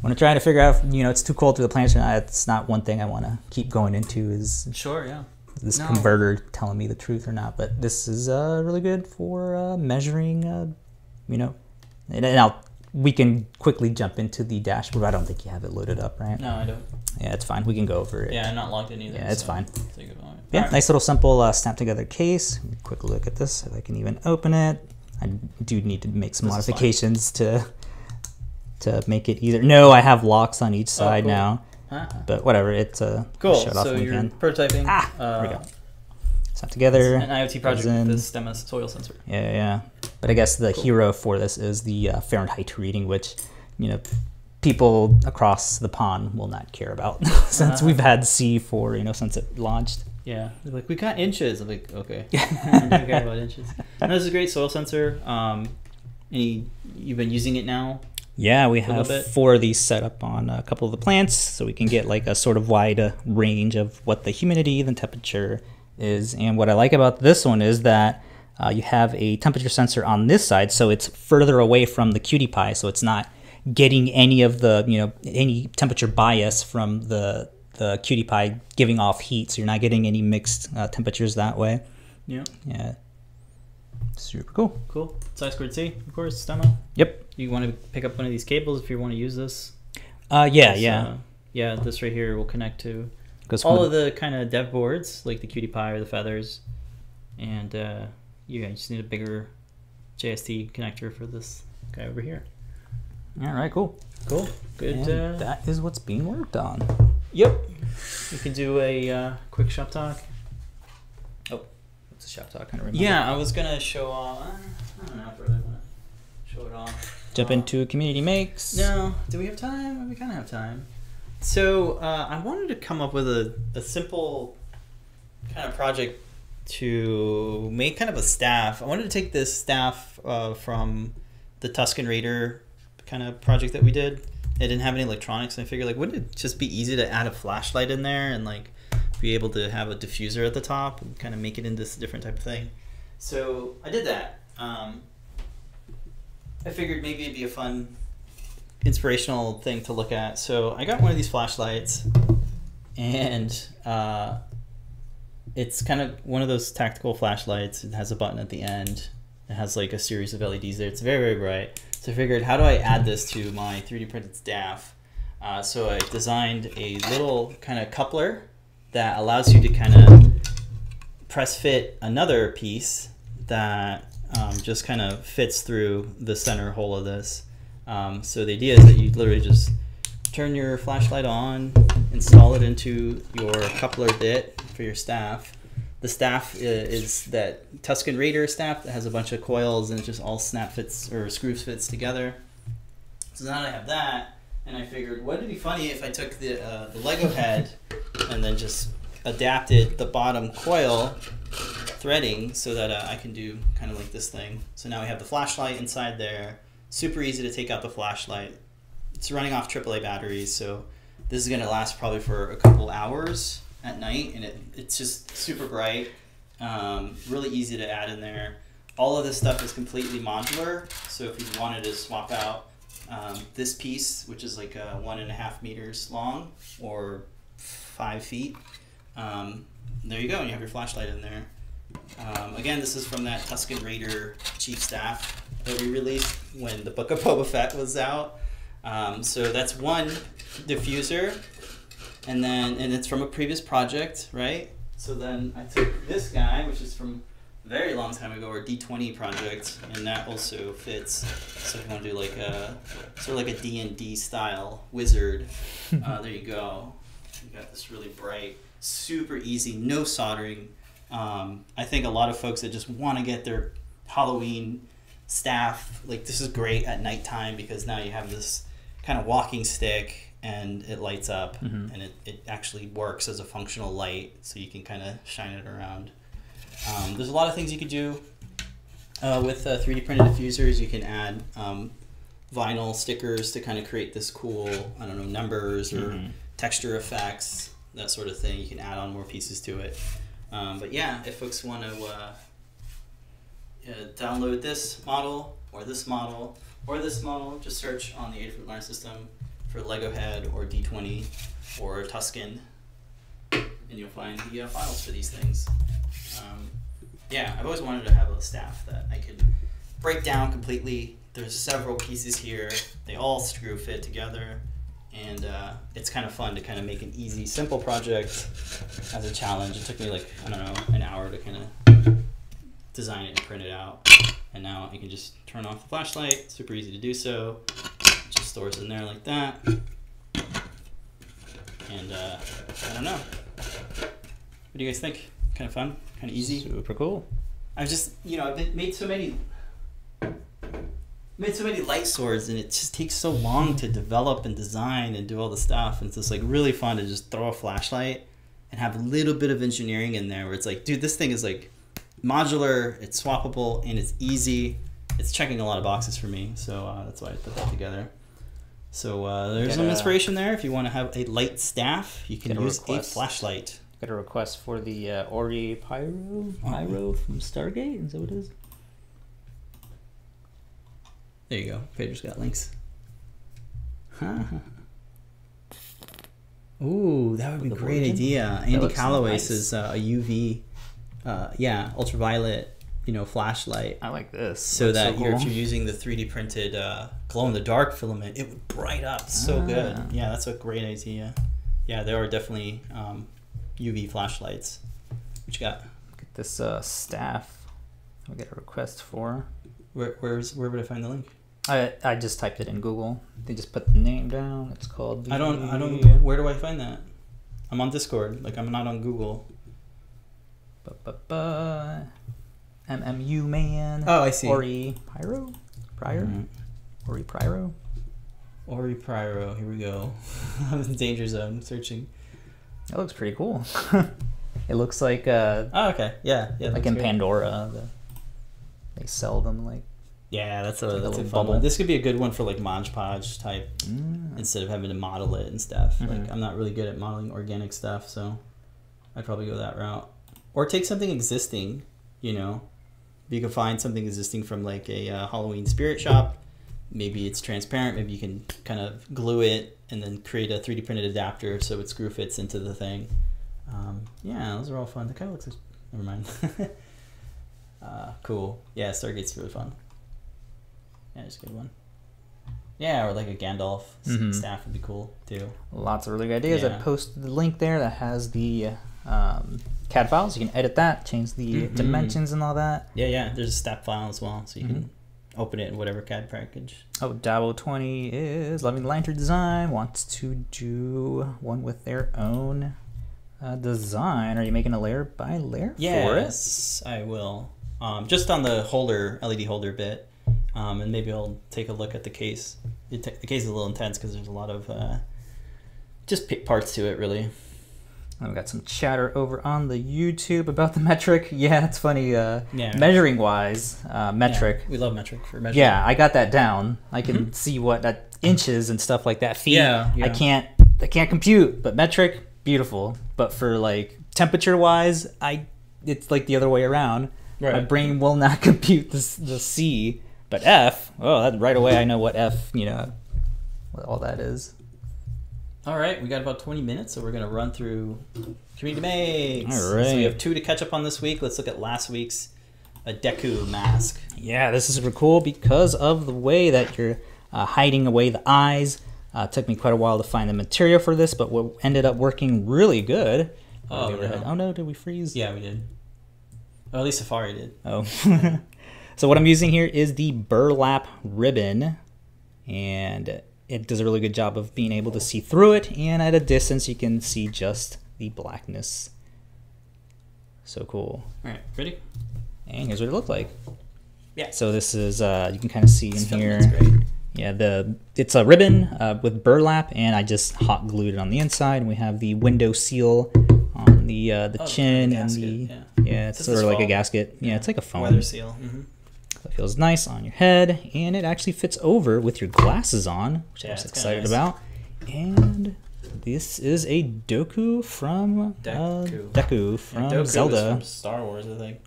Speaker 2: when I'm trying to figure out, you know, it's too cold through the plants or not, it's not one thing I want to keep going into is
Speaker 1: Sure. Yeah.
Speaker 2: this
Speaker 1: No.
Speaker 2: converter telling me the truth or not. But this is uh, really good for uh, measuring, uh, you know. And now we can quickly jump into the dashboard. I don't think you have it loaded up, right?
Speaker 1: No, I don't.
Speaker 2: Yeah, it's fine. We can go over it.
Speaker 1: Yeah, I'm not logged in either.
Speaker 2: Yeah, it's
Speaker 1: so
Speaker 2: fine.
Speaker 1: it's.
Speaker 2: Yeah,
Speaker 1: Alright.
Speaker 2: nice little simple uh, snap together case. Quick look at this if I can even open it. I do need to make some
Speaker 1: This
Speaker 2: modifications to to make it either. No, I have locks on each side
Speaker 1: Oh, cool.
Speaker 2: now,
Speaker 1: Huh?
Speaker 2: but whatever. It's uh,
Speaker 1: Cool.
Speaker 2: Shut off
Speaker 1: So you're
Speaker 2: can.
Speaker 1: prototyping.
Speaker 2: Ah,
Speaker 1: uh,
Speaker 2: there we go. Snap together.
Speaker 1: An IoT project
Speaker 2: in.
Speaker 1: with the STEMMA soil sensor.
Speaker 2: Yeah, yeah. But I guess the hero for this is the uh, Fahrenheit reading, which you know people across the pond will not care about since
Speaker 1: Uh-huh.
Speaker 2: we've had C for you know since it launched.
Speaker 1: Yeah, they're like we got inches. I'm like, okay, I don't care about inches. No, this is a great soil sensor. Um, any you've been using it now?
Speaker 2: Yeah, we have four of these set up on a couple of the plants, so we can get like a sort of wide uh, range of what the humidity, the temperature is. And what I like about this one is that uh, you have a temperature sensor on this side, so it's further away from the QT Py, so it's not getting any of the you know any temperature bias from the the QT Py giving off heat, so you're not getting any mixed uh, temperatures that way.
Speaker 1: Yeah,
Speaker 2: Yeah, super cool.
Speaker 1: cool. Size squared C, of course. Stemma.
Speaker 2: Yep.
Speaker 1: You want to pick up one of these cables if you want to use this.
Speaker 2: Uh, yeah, yeah.
Speaker 1: uh, yeah, this right here will connect to all of the kind of dev boards, like the QT Py or the feathers, and uh, yeah, you just need a bigger JST connector for this guy over here.
Speaker 2: all right, cool.
Speaker 1: Cool. Good.
Speaker 2: And
Speaker 1: Uh,
Speaker 2: that is what's being worked on.
Speaker 1: Yep. We can do a uh, quick shop talk.
Speaker 2: Oh, it's a shop talk. Kind of
Speaker 1: Yeah, I was gonna show off. I don't know if I really want to show it off.
Speaker 2: Jump into community makes.
Speaker 1: No, do we have time? We kind of have time. So uh, I wanted to come up with a, a simple kind of project to make kind of a staff. I wanted to take this staff uh, from the Tusken Raider kind of project that we did. It didn't have any electronics, and I figured like, wouldn't it just be easy to add a flashlight in there and like be able to have a diffuser at the top and kind of make it into this different type of thing. So I did that. Um, I figured maybe it'd be a fun, inspirational thing to look at. So I got one of these flashlights, and uh, it's kind of one of those tactical flashlights. It has a button at the end. It has like a series of LEDs there. It's very, very bright. So I figured, how do I add this to my 3D printed staff? Uh, so I designed a little kind of coupler that allows you to kind of press fit another piece that um, just kind of fits through the center hole of this. Um, so the idea is that you literally just turn your flashlight on, install it into your coupler bit for your staff. The staff is that Tusken Raider staff that has a bunch of coils and it just all snap fits or screws fits together. So now that I have that, and I figured, wouldn't it be funny if I took the uh, the Lego head and then just adapted the bottom coil threading so that uh, I can do kind of like this thing. So now we have the flashlight inside there. Super easy to take out the flashlight. It's running off AAA batteries, so this is going to last probably for a couple hours at night, and it, it's just super bright. Um, really easy to add in there. All of this stuff is completely modular, so if you wanted to swap out um, this piece, which is like uh, one and a half meters long or five feet, um, there you go. And you have your flashlight in there. Um, again, this is from that Tusken Raider chief staff that we released when the Book of Boba Fett was out. Um, so that's one diffuser, and then and it's from a previous project, right? So then I took this guy, which is from a very long time ago, our D20 project, and that also fits. So if you want to do like a sort of like a D and D style wizard, uh, there you go. You got this really bright super easy, no soldering. Um, I think a lot of folks that just want to get their Halloween staff, like this is great at nighttime because now you have this kind of walking stick and it lights up mm-hmm. and it, it actually works as a functional light so you can kind of shine it around. Um, there's a lot of things you could do uh, with uh, 3D printed diffusers. You can add um, vinyl stickers to kind of create this cool, I don't know, numbers or mm-hmm. texture effects that sort of thing. You can add on more pieces to it. Um, but yeah, if folks want to uh, uh, download this model or this model or this model, just search on the Adafruit Learn System for Lego Head or D20 or Tusken, and you'll find the uh, files for these things. Um, yeah, I've always wanted to have a staff that I could break down completely. There's several pieces here. They all screw fit together and uh, it's kind of fun to kind of make an easy, simple project as a challenge. It took me like I don't know an hour to kind of design it and print it out, and now you can just turn off the flashlight. Super easy to do so. It just stores in there like that, and uh, I don't know. What do you guys think? Kind of fun, kind of easy.
Speaker 2: Super cool.
Speaker 1: I've just you know I've made so many made so many light swords and it just takes so long to develop and design and do all the stuff. And it's just like really fun to just throw a flashlight and have a little bit of engineering in there where it's like dude this thing is like modular it's swappable and it's easy. It's checking a lot of boxes for me so uh, that's why i put that together. So uh, there's some inspiration there. If you want to have a light staff you can use a, a flashlight.
Speaker 2: Got a request for the uh, ori pyro pyro from stargate? Is that what it is
Speaker 1: there you go. Pedro's got links. Huh. Ooh, that would be a great idea. Andy Calloway nice. says uh, a UV, uh, yeah, ultraviolet, you know, flashlight.
Speaker 2: I like this.
Speaker 1: So that so cool. if you're using the 3D printed uh, glow in the dark filament, it would bright up so ah. good. Yeah, that's a great idea. Yeah, there are definitely um, UV flashlights. What you got?
Speaker 2: Get this uh, staff. I'll get a request for.
Speaker 1: Where where's where would I find the link?
Speaker 2: I I just typed it in Google. They just put the name down. It's called.
Speaker 1: I don't. I don't. Where do I find that? I'm on Discord. Like I'm not on Google.
Speaker 2: Ba, ba, ba. MMU man.
Speaker 1: Oh, I see.
Speaker 2: Ori Pyro, Pyro, mm-hmm. Ori Pyro.
Speaker 1: Ori Pyro. Here we go. I'm in danger zone searching.
Speaker 2: That looks pretty cool. it looks like uh.
Speaker 1: Oh, okay. Yeah. Yeah.
Speaker 2: Like in great. Pandora, the, they sell them like
Speaker 1: Yeah, that's a,
Speaker 2: like
Speaker 1: that's a,
Speaker 2: little
Speaker 1: fun
Speaker 2: bubble.
Speaker 1: one. This could be a good one for like Mod Podge type
Speaker 2: Mm.
Speaker 1: instead of having to model it and stuff.
Speaker 2: Mhm.
Speaker 1: Like I'm not really good at modeling organic stuff, so I'd probably go that route. Or take something existing, you know. You can find something existing from like a uh, Halloween spirit shop. Maybe it's transparent. Maybe you can kind of glue it and then create a 3D printed adapter so it screw fits into the thing. Um, yeah, those are all fun. That kind of looks. Like, never mind. uh, cool. Yeah, Stargate's really fun. Yeah, it's a good one. Yeah, or like a Gandalf
Speaker 2: Mhm.
Speaker 1: staff would be cool too.
Speaker 2: Lots of really good ideas. I posted the link there that has the um, CAD files. You can edit that, change the
Speaker 1: Mhm.
Speaker 2: dimensions and all that.
Speaker 1: Yeah, yeah. There's a step file as well, so you
Speaker 2: Mhm.
Speaker 1: can open it in whatever CAD package.
Speaker 2: Oh, Dabo 20 is loving the lantern design, wants to do one with their own uh, design. Are you making a layer by layer for it?
Speaker 1: Yes, I will. Um, just on the holder, LED holder bit, um, and maybe I'll take a look at the case. It ta- the case is a little intense because there's a lot of uh, just parts to it, really.
Speaker 2: And we got some chatter over on the YouTube about the metric. Yeah, it's funny. Uh,
Speaker 1: Yeah.
Speaker 2: Measuring wise, uh, metric.
Speaker 1: Yeah, we love metric for measuring.
Speaker 2: Yeah, I got that down. I can see what that inches and stuff like that. Feet.
Speaker 1: Yeah, yeah.
Speaker 2: I can't. I can't compute, but metric, beautiful. But for like temperature wise, I it's like the other way around. My brain will not compute this the C, but F. Oh, that, right away I know what F. You know, what all that is.
Speaker 1: All right, we got about 20 minutes, so we're going to run through community makes.
Speaker 2: All right.
Speaker 1: So we have two to catch up on this week. Let's look at last week's a Deku mask.
Speaker 2: Yeah, this is super cool because of the way that you're uh, hiding away the eyes. Uh, took me quite a while to find the material for this, but what ended up working really good.
Speaker 1: Oh,
Speaker 2: we overhead-
Speaker 1: no.
Speaker 2: oh no, did we freeze?
Speaker 1: Yeah, we did. Oh, at least Safari did.
Speaker 2: Oh. so what I'm using here is the burlap ribbon, and it does a really good job of being able to see through it, and at a distance you can see just the blackness. So cool.
Speaker 1: All right, ready?
Speaker 2: And here's what it looked like.
Speaker 1: Yeah.
Speaker 2: So this is uh, you can kind of see in here. Yeah, the it's a ribbon uh, with burlap, and I just hot glued it on the inside. And we have the window seal on the uh, the
Speaker 1: Oh,
Speaker 2: chin
Speaker 1: a
Speaker 2: and the
Speaker 1: yeah.
Speaker 2: yeah, it's
Speaker 1: This
Speaker 2: sort of like a gasket. Yeah, it's like a foam.
Speaker 1: Weather seal. hmm
Speaker 2: It feels nice on your head, and it actually fits over with your glasses on, which
Speaker 1: Yeah,
Speaker 2: I was excited
Speaker 1: nice.
Speaker 2: about. And this is a Dooku from
Speaker 1: Deku.
Speaker 2: Uh, Deku from
Speaker 1: Dooku
Speaker 2: Zelda.
Speaker 1: from Star Wars, I think.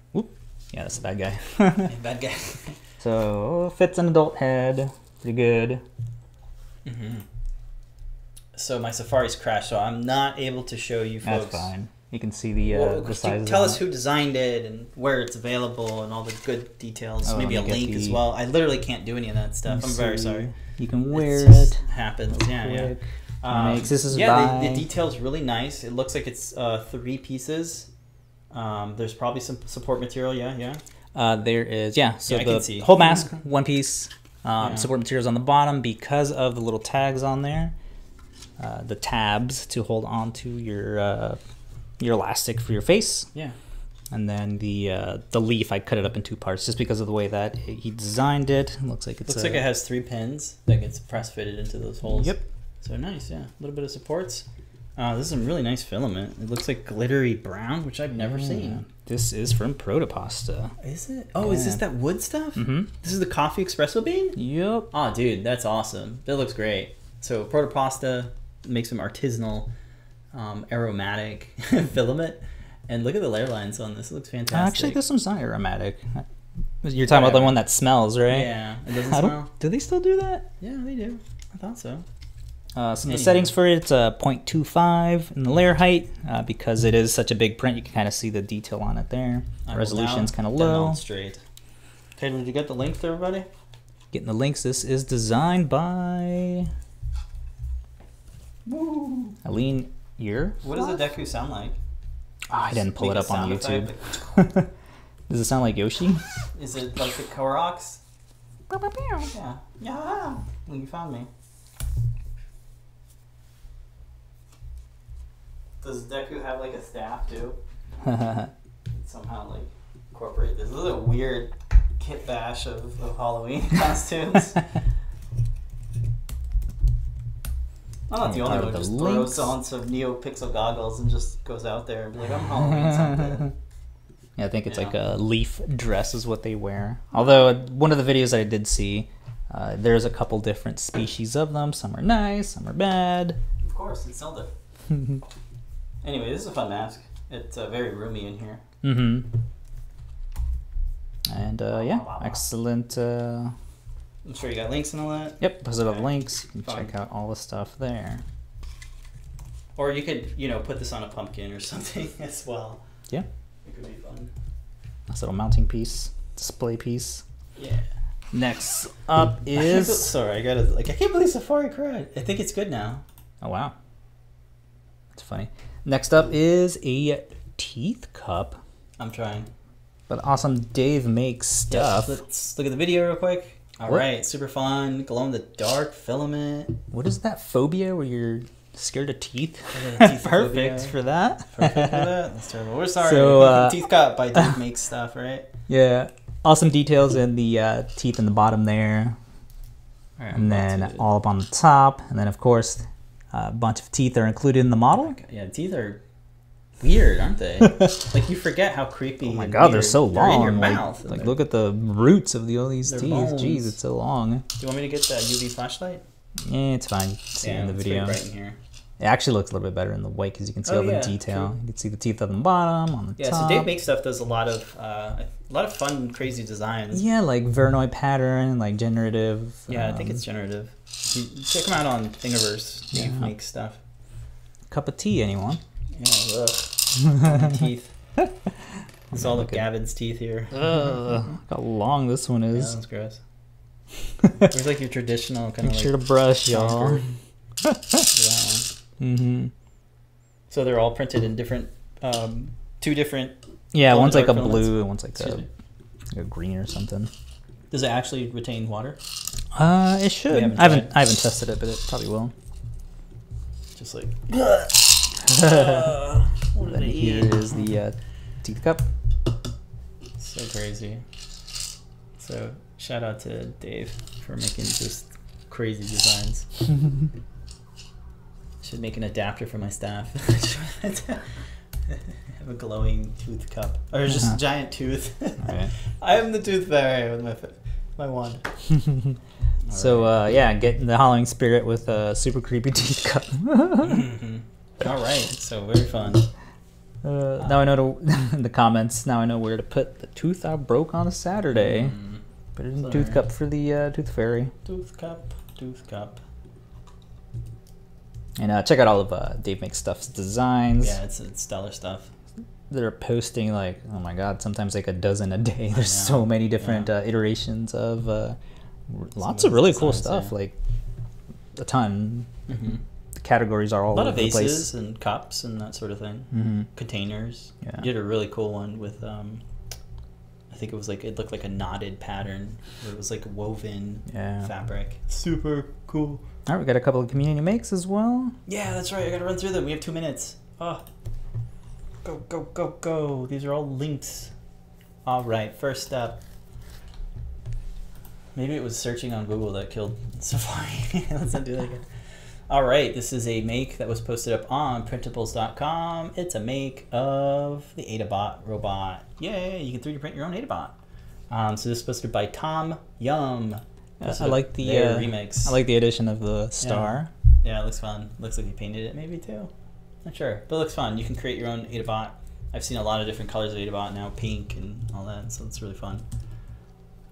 Speaker 2: Yeah, that's a bad guy.
Speaker 1: Bad guy.
Speaker 2: so fits an adult head, pretty good.
Speaker 1: hmm So my Safari's crashed, so I'm not able to show you folks.
Speaker 2: That's fine. You can see the uh,
Speaker 1: Well,
Speaker 2: the sizes.
Speaker 1: tell us who designed it and where it's available and all the good details.
Speaker 2: Oh,
Speaker 1: Maybe a
Speaker 2: let me get
Speaker 1: link as well. I literally can't do any of that stuff. I'm very sorry.
Speaker 2: You can wear
Speaker 1: It
Speaker 2: it.
Speaker 1: happens. Yeah, yeah.
Speaker 2: quick.
Speaker 1: Um,
Speaker 2: this is
Speaker 1: yeah, the, the detail's really nice. It looks like it's uh, three pieces. Um, there's probably some support material. Yeah, yeah.
Speaker 2: Uh, there is yeah. So
Speaker 1: Yeah,
Speaker 2: the
Speaker 1: see.
Speaker 2: whole mask, one piece. Um,
Speaker 1: Yeah.
Speaker 2: Support materials on the bottom because of the little tags on there. Uh, the tabs to hold on to your uh, your elastic for your face,
Speaker 1: Yeah.
Speaker 2: and then the uh, the leaf. I cut it up in two parts just because of the way that he designed it. It looks like it's
Speaker 1: Looks
Speaker 2: a,
Speaker 1: like it has three pins that gets press fitted into those holes.
Speaker 2: Yep.
Speaker 1: So nice, yeah. A little bit of supports. Uh, this is some really nice filament. It looks like glittery brown, which I've never
Speaker 2: Yeah.
Speaker 1: seen.
Speaker 2: This is from Protopasta.
Speaker 1: Is it? Oh, is this that wood stuff?
Speaker 2: Mm-hmm.
Speaker 1: This is the coffee espresso bean?
Speaker 2: Yep.
Speaker 1: Oh, dude, that's awesome. That looks great. So, Protopasta makes them artisanal, um, aromatic filament. And look at the layer lines on this. It looks fantastic.
Speaker 2: Actually, this one's not aromatic. You're talking about the one that smells, right?
Speaker 1: Yeah, it doesn't smell.
Speaker 2: Do they still do that?
Speaker 1: Yeah, they do. I thought so.
Speaker 2: Uh, some of the settings for it, it's uh, 0.25 in the layer height. Uh, because it is such a big print, you can kind of see the detail on it there.
Speaker 1: I
Speaker 2: Resolution's kind of low.
Speaker 1: straight. Taylor, did you get the link to everybody?
Speaker 2: Getting the links. This is designed by
Speaker 1: Woo!
Speaker 2: Aline Ear.
Speaker 1: What does a Deku sound like?
Speaker 2: Oh, I didn't pull
Speaker 1: Make
Speaker 2: it up on YouTube.
Speaker 1: effect.
Speaker 2: Does it sound like Yoshi?
Speaker 1: Is it like the Koroks? Yeah. Yeah. Well, you found me. Does Deku have like a staff too? Somehow like incorporate this. This is a weird kit bash of, of Halloween costumes. I'm not the only one who
Speaker 2: the
Speaker 1: just
Speaker 2: links.
Speaker 1: throws on some NeoPixel goggles and just goes out there and be like, I'm Halloween something.
Speaker 2: Yeah, I think it's
Speaker 1: Yeah.
Speaker 2: like a leaf dress is what they wear. Although one of the videos I did see, uh, there's a couple different species of them. Some are nice, some are bad.
Speaker 1: Of course, it's Zelda. Anyway, this is a fun mask. It's uh, very roomy in here.
Speaker 2: Mm-hmm. And uh, yeah, excellent.
Speaker 1: I'm sure you got links and all that.
Speaker 2: yep, positive
Speaker 1: Okay.
Speaker 2: links. You can check out all the stuff there.
Speaker 1: Or you could, you know, put this on a pumpkin or something as well.
Speaker 2: Yeah.
Speaker 1: It could be fun.
Speaker 2: Nice little mounting piece, display piece.
Speaker 1: Yeah.
Speaker 2: Next up
Speaker 1: I
Speaker 2: is
Speaker 1: sorry, I gotta like I can't believe Safari cried. I think it's good now.
Speaker 2: oh wow, that's funny. Next up is a teeth cup.
Speaker 1: I'm trying.
Speaker 2: But awesome Dave makes stuff.
Speaker 1: Yeah, let's look at the video real quick. All
Speaker 2: What?
Speaker 1: right, super fun, glow in the dark filament.
Speaker 2: What is that phobia where you're scared of teeth?
Speaker 1: Teeth
Speaker 2: Perfect
Speaker 1: phobia.
Speaker 2: for that.
Speaker 1: Perfect for that. That's terrible. We're sorry.
Speaker 2: So, uh,
Speaker 1: Teeth Cut by Dave Makes Stuff, right?
Speaker 2: yeah. Awesome details in the uh, teeth in the bottom there,
Speaker 1: right,
Speaker 2: and then all up on the top, and then of course a bunch of teeth are included in the model.
Speaker 1: yeah, teeth are weird, aren't they? like you forget how creepy.
Speaker 2: Oh my god, they're so
Speaker 1: they're in your.
Speaker 2: Like,
Speaker 1: mouth.
Speaker 2: like look at the roots of the, all these teeth. Jeez, it's so long.
Speaker 1: Do you want me to get that UV flashlight?
Speaker 2: Yeah, it's fine. See it in the video.
Speaker 1: bright in here.
Speaker 2: It actually looks a little bit better in the white because you can see
Speaker 1: Oh,
Speaker 2: all the
Speaker 1: yeah,
Speaker 2: detail.
Speaker 1: true.
Speaker 2: You can see the teeth on the bottom, on the
Speaker 1: Yeah,
Speaker 2: top.
Speaker 1: Yeah, so Dave Makes Stuff does a lot of uh, a lot of fun, crazy designs.
Speaker 2: Yeah, like Voronoi pattern, like generative.
Speaker 1: Yeah, I think
Speaker 2: um,
Speaker 1: it's generative. Check them out on Thingiverse. Dave
Speaker 2: Yeah.
Speaker 1: Makes Stuff.
Speaker 2: cup of tea. Anyone?
Speaker 1: Yeah, ugh. teeth. It's all of Gavin's teeth here.
Speaker 2: Ugh, look how long this one
Speaker 1: Yeah,
Speaker 2: is.
Speaker 1: that's gross. It's like your traditional kind
Speaker 2: Make
Speaker 1: of
Speaker 2: sure
Speaker 1: like
Speaker 2: to brush, y'all. Mm-hmm.
Speaker 1: So they're all printed in different, um, two different.
Speaker 2: Yeah, one's like a blue and one's like a, a green or something.
Speaker 1: Does it actually retain water?
Speaker 2: Uh, it should.
Speaker 1: haven't
Speaker 2: I haven't.
Speaker 1: tried.
Speaker 2: I haven't tested it, but it probably will.
Speaker 1: Just like.
Speaker 2: then
Speaker 1: what did I
Speaker 2: here
Speaker 1: eat?
Speaker 2: is the uh, teeth cup.
Speaker 1: So crazy. So shout out to Dave for making just crazy designs. Should make an adapter for my staff. Have a glowing tooth cup, or just
Speaker 2: Uh-huh.
Speaker 1: giant tooth.
Speaker 2: Alright.
Speaker 1: I am the tooth fairy with my my wand.
Speaker 2: So uh, yeah, get in the Halloween spirit with a super creepy teeth cup.
Speaker 1: Mhm. All right, so very fun.
Speaker 2: Uh, now I know to, the comments. Now I know where to put the tooth I broke on a Saturday.
Speaker 1: Mm.
Speaker 2: Put it in the tooth cup for the uh, tooth fairy.
Speaker 1: Tooth cup, tooth cup.
Speaker 2: And uh, check out all of uh, Dave Makes Stuff's designs.
Speaker 1: Yeah, it's, it's stellar stuff.
Speaker 2: They're posting like, oh my god, sometimes like a dozen a day. There's so many different
Speaker 1: yeah.
Speaker 2: uh, iterations of uh, lots
Speaker 1: of
Speaker 2: of really cool stuff.
Speaker 1: yeah.
Speaker 2: Like a ton.
Speaker 1: Mm-hmm.
Speaker 2: The categories are all
Speaker 1: A lot
Speaker 2: over
Speaker 1: of
Speaker 2: the place.
Speaker 1: vases and cups and that sort of thing.
Speaker 2: hmm
Speaker 1: Containers.
Speaker 2: Yeah.
Speaker 1: You did a really cool one with, um, I think it was like, it looked like a knotted pattern. Where It was like woven
Speaker 2: Yeah.
Speaker 1: fabric. Super cool.
Speaker 2: All right, we got a couple of community makes as well.
Speaker 1: Yeah, that's right. I gotta run through them. We have two minutes. Oh. Go, go, go, go. These are all links. All right, first up. Maybe it was searching on Google that killed Safari. Let's not do that again. All right, this is a make that was posted up on printables.com. It's a make of the Adabot robot. Yay, you can 3D print your own Adabot. Um, so this is posted by Tom Yum. Posted
Speaker 2: I like the uh,
Speaker 1: remix.
Speaker 2: I like the addition of the star.
Speaker 1: Yeah, it looks fun. Looks like he painted it maybe too. Not sure, but it looks fun. You can create your own Adabot. I've seen a lot of different colors of Adabot now, pink and all that, so it's really fun.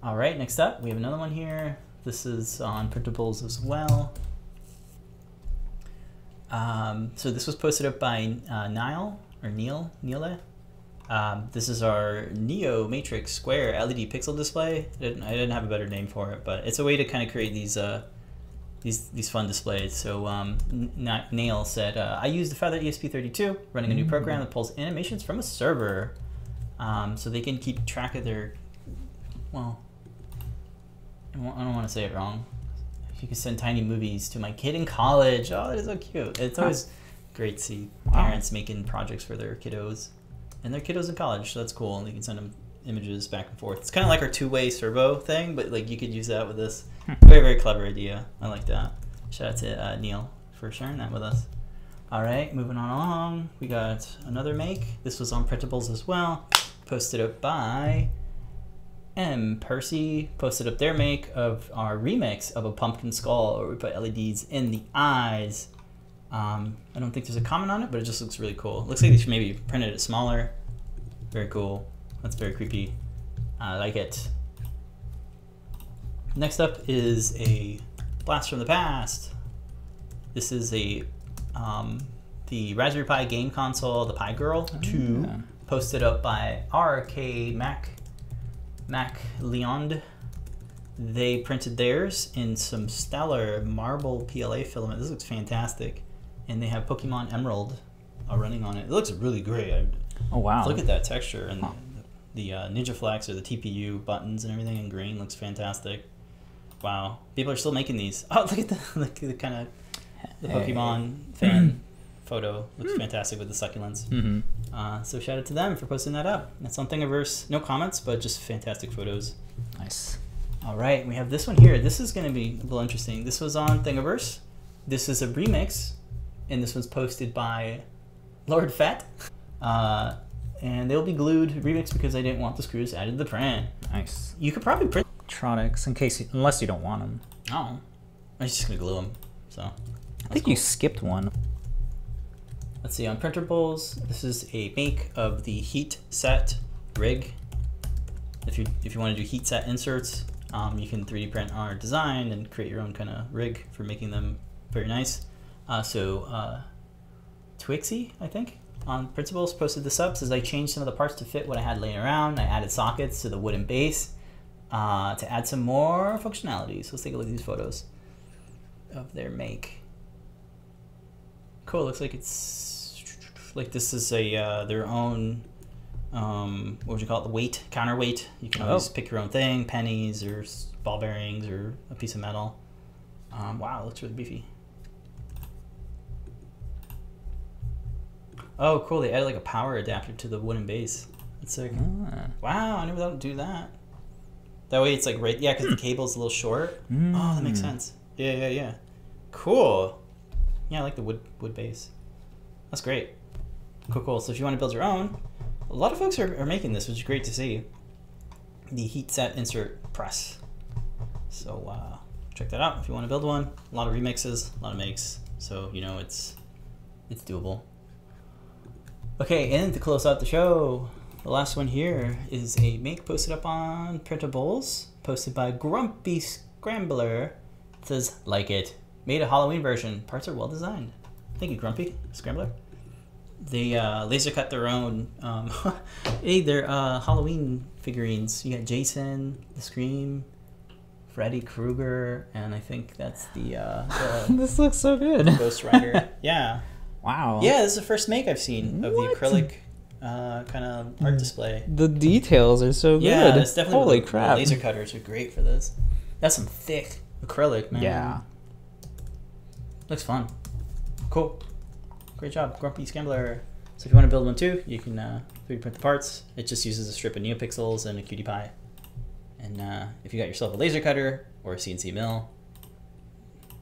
Speaker 1: All right, next up, we have another one here. This is on printables as well. Um, so this was posted up by uh, Niall or Neil Neile. Um, this is our Neo Matrix Square LED pixel display. I didn't, I didn't have a better name for it, but it's a way to kind of create these uh, these these fun displays. So um, N- Nail said, uh, I use the Feather ESP32, running a new program that pulls animations from a server, um, so they can keep track of their. Well, I don't want to say it wrong. You could send tiny movies to my kid in college, oh, that is so cute. It's always great to see
Speaker 2: Wow.
Speaker 1: parents making projects for their kiddos, and their kiddos in college. So that's cool, and they can send them images back and forth. It's kind of like our two-way servo thing, but like you could use that with this. Very very clever idea. I like that. Shout out to uh, Neil for sharing that with us. All right, moving on along. We got another make. This was on printables as well. posted up by M. Percy posted up their make of our remix of a pumpkin skull where we put LEDs in the eyes. Um, I don't think there's a comment on it, but it just looks really cool. looks like they should maybe printed it smaller. Very cool. That's very creepy. I like it. Next up is a blast from the past. This is a um, the Raspberry Pi game console, the PiGRRL 2,
Speaker 2: yeah.
Speaker 1: posted up by RK Mac Mac Leond. They printed theirs in some stellar marble PLA filament. This looks fantastic, and they have Pokemon Emerald uh, running on it. It looks really great. I,
Speaker 2: Oh wow.
Speaker 1: Look at that texture and
Speaker 2: Huh.
Speaker 1: the, the uh, NinjaFlex or the TPU buttons and everything in green looks fantastic. Wow, people are still making these. Oh, look at the look at the kind of the
Speaker 2: Hey.
Speaker 1: Pokemon fan photo looks fantastic with the succulents.
Speaker 2: Mm-hmm.
Speaker 1: Uh, so shout out to them for posting that up. That's on Thingiverse. No comments, but just fantastic photos.
Speaker 2: Nice.
Speaker 1: All right, we have this one here. This is going to be a little interesting. This was on Thingiverse. This is a remix, and this one's posted by Lord Fett. Uh, and they'll be glued remix because I didn't want the screws added to the print.
Speaker 2: Nice.
Speaker 1: You could probably print.
Speaker 2: Electronics, in case, you, unless you don't want them.
Speaker 1: Oh, I'm just gonna glue them. So
Speaker 2: I think you skipped one.
Speaker 1: Let's see on printables. This is a make of the heat set rig. If you if you want to do heat set inserts, um, you can 3D print our design and create your own kind of rig for making them very nice. Uh, so uh, Twixie, I think, on Printables posted this up. Says I changed some of the parts to fit what I had laying around. I added sockets to the wooden base uh, to add some more functionality. So let's take a look at these photos of their make. Cool. Looks like it's like this is a uh, their own. Um, what would you call it? The weight counterweight. You can always
Speaker 2: Oh.
Speaker 1: pick your own thing: pennies or ball bearings or a piece of metal. Um, wow, it looks really beefy. Oh, cool! They added like a power adapter to the wooden base. That's sick.
Speaker 2: Ah.
Speaker 1: Wow, I never thought to do that. That way it's like right, yeah, because the cable's a little short. Oh, that makes
Speaker 2: Mm.
Speaker 1: sense. Yeah, yeah, yeah. Cool. Yeah, I like the wood wood base. That's great. Cool, cool. So if you want to build your own, a lot of folks are, are making this, which is great to see. The heat set insert press. So uh, check that out if you want to build one. A lot of remixes, a lot of makes. So you know it's it's doable. Okay, and to close out the show, the last one here is a make posted up on Printables, posted by Grumpy Scrambler. It says, like it. Made a Halloween version. Parts are well designed. Thank you, Grumpy Scrambler. They uh, laser cut their own. Um, hey, they're uh, Halloween figurines. You got Jason, the Scream, Freddy Krueger, and I think that's the, uh, the
Speaker 2: this looks so good.
Speaker 1: Ghost Rider. yeah.
Speaker 2: Wow.
Speaker 1: Yeah, this is the first make I've seen of
Speaker 2: What?
Speaker 1: the acrylic uh, kind of art display.
Speaker 2: The details are so
Speaker 1: Yeah,
Speaker 2: good.
Speaker 1: it's definitely
Speaker 2: Holy
Speaker 1: the,
Speaker 2: crap.
Speaker 1: The laser cutters are great for this. That's some thick acrylic, man.
Speaker 2: Yeah.
Speaker 1: looks fun. Cool, great job, Grumpy Scrambler. So if you want to build one too, you can uh, 3D print the parts. It just uses a strip of NeoPixels and a QT Py. And uh, if you got yourself a laser cutter or a CNC mill,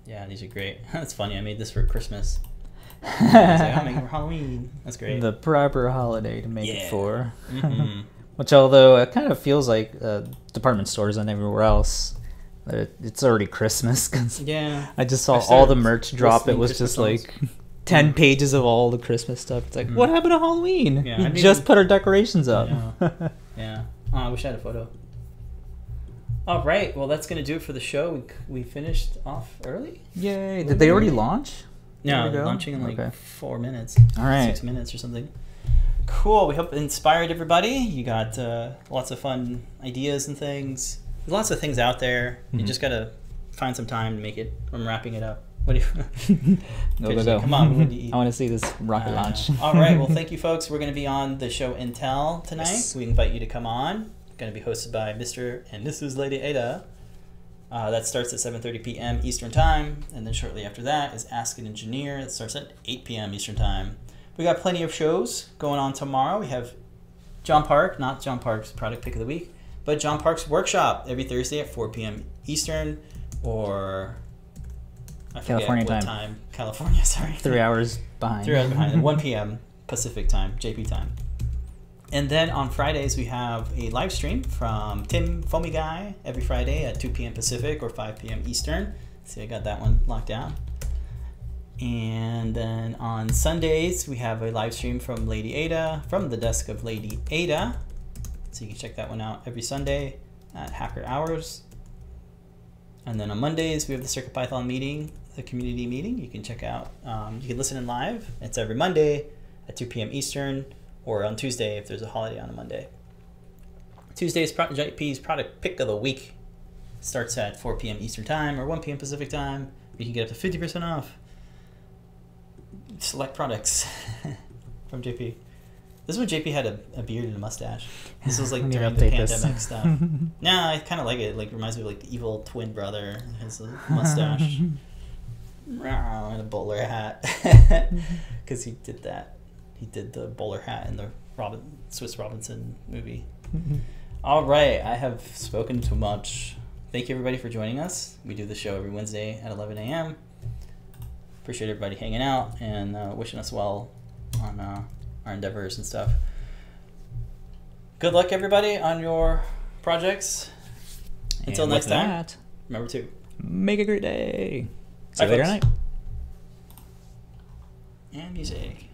Speaker 1: yeah, these are great. That's funny. I made this for Christmas. I was like, I'm making for Halloween. That's great.
Speaker 2: the proper holiday to make
Speaker 1: Yeah.
Speaker 2: it for.
Speaker 1: Mhm.
Speaker 2: Which, although it kind of feels like uh, department stores and everywhere else, it, it's already Christmas. 'cause
Speaker 1: Yeah.
Speaker 2: I just saw
Speaker 1: I
Speaker 2: all the merch drop. It was just
Speaker 1: songs.
Speaker 2: like 10 pages of all the Christmas stuff. It's like,
Speaker 1: Mhm.
Speaker 2: what happened to Halloween?
Speaker 1: Yeah,
Speaker 2: we just
Speaker 1: even-
Speaker 2: put our decorations up.
Speaker 1: Yeah. Oh, I wish I had a photo. All right. Well, that's gonna do it for the show. We, we finished off early.
Speaker 2: Yay. Did they already launch?
Speaker 1: No,
Speaker 2: There we go.
Speaker 1: launching in like
Speaker 2: Okay.
Speaker 1: four minutes.
Speaker 2: All right.
Speaker 1: Six minutes or something. Cool. We hope it inspired everybody. You got uh, lots of fun ideas and things. There's lots of things out there. You
Speaker 2: Mhm.
Speaker 1: just gotta find some time to make it. I'm wrapping it up. What do you?
Speaker 2: Go, go, go.
Speaker 1: Come on. What do you eat?
Speaker 2: I want to see this rocket
Speaker 1: Uh,
Speaker 2: launch.
Speaker 1: all right. Well, thank you, folks. We're going to be on the show and tell tonight.
Speaker 2: Yes.
Speaker 1: We invite you to come on. Going to be hosted by Mr. and Mrs. Lady Ada. Uh, that starts at 7:30 p.m. Eastern Time, and then shortly after that is Ask an Engineer. That starts at 8 p.m. Eastern Time. We got plenty of shows going on tomorrow. We have John Park, not John Park's product pick of the week, but John Park's workshop every Thursday at 4 p.m. Eastern, or I
Speaker 2: California
Speaker 1: what
Speaker 2: time.
Speaker 1: California, sorry.
Speaker 2: Three hours behind.
Speaker 1: Three hours behind. 1 p.m. Pacific time, JP time. and then on Fridays we have a live stream from Tim Foamy Guy every Friday at 2 p.m. Pacific or 5 p.m. Eastern. See, I got that one locked down. And then on Sundays we have a live stream from Lady Ada from the desk of Lady Ada. So you can check that one out every Sunday at Hacker Hours. And then on Mondays we have the CircuitPython meeting, the community meeting. You can check out. Um, you can listen in live. It's every Monday at 2 p.m. Eastern or on Tuesday if there's a holiday on a Monday. Tuesday's Pro- JP's product pick of the week starts at 4 p.m. Eastern Time or 1 p.m. Pacific Time. You can get up to 50% off select products from JP. This is when JP had a, a beard and a mustache. This was like
Speaker 2: We need to
Speaker 1: during the
Speaker 2: update this.
Speaker 1: pandemic stuff. nah, I kind of like it. Like reminds me of like the evil twin brother. His uh, mustache and a bowler hat. Because he did that. He did the bowler hat in the Robin Swiss Robinson movie. All right, I have spoken too much. Thank you everybody for joining us. We do the show every Wednesday at 11 a.m. Appreciate everybody hanging out and uh, wishing us well on uh, our endeavors and stuff. Good luck, everybody, on your projects. Until next time,
Speaker 2: that,
Speaker 1: remember to
Speaker 2: make a great day. See
Speaker 1: Bye,
Speaker 2: you later
Speaker 1: folks.
Speaker 2: night.
Speaker 1: and music.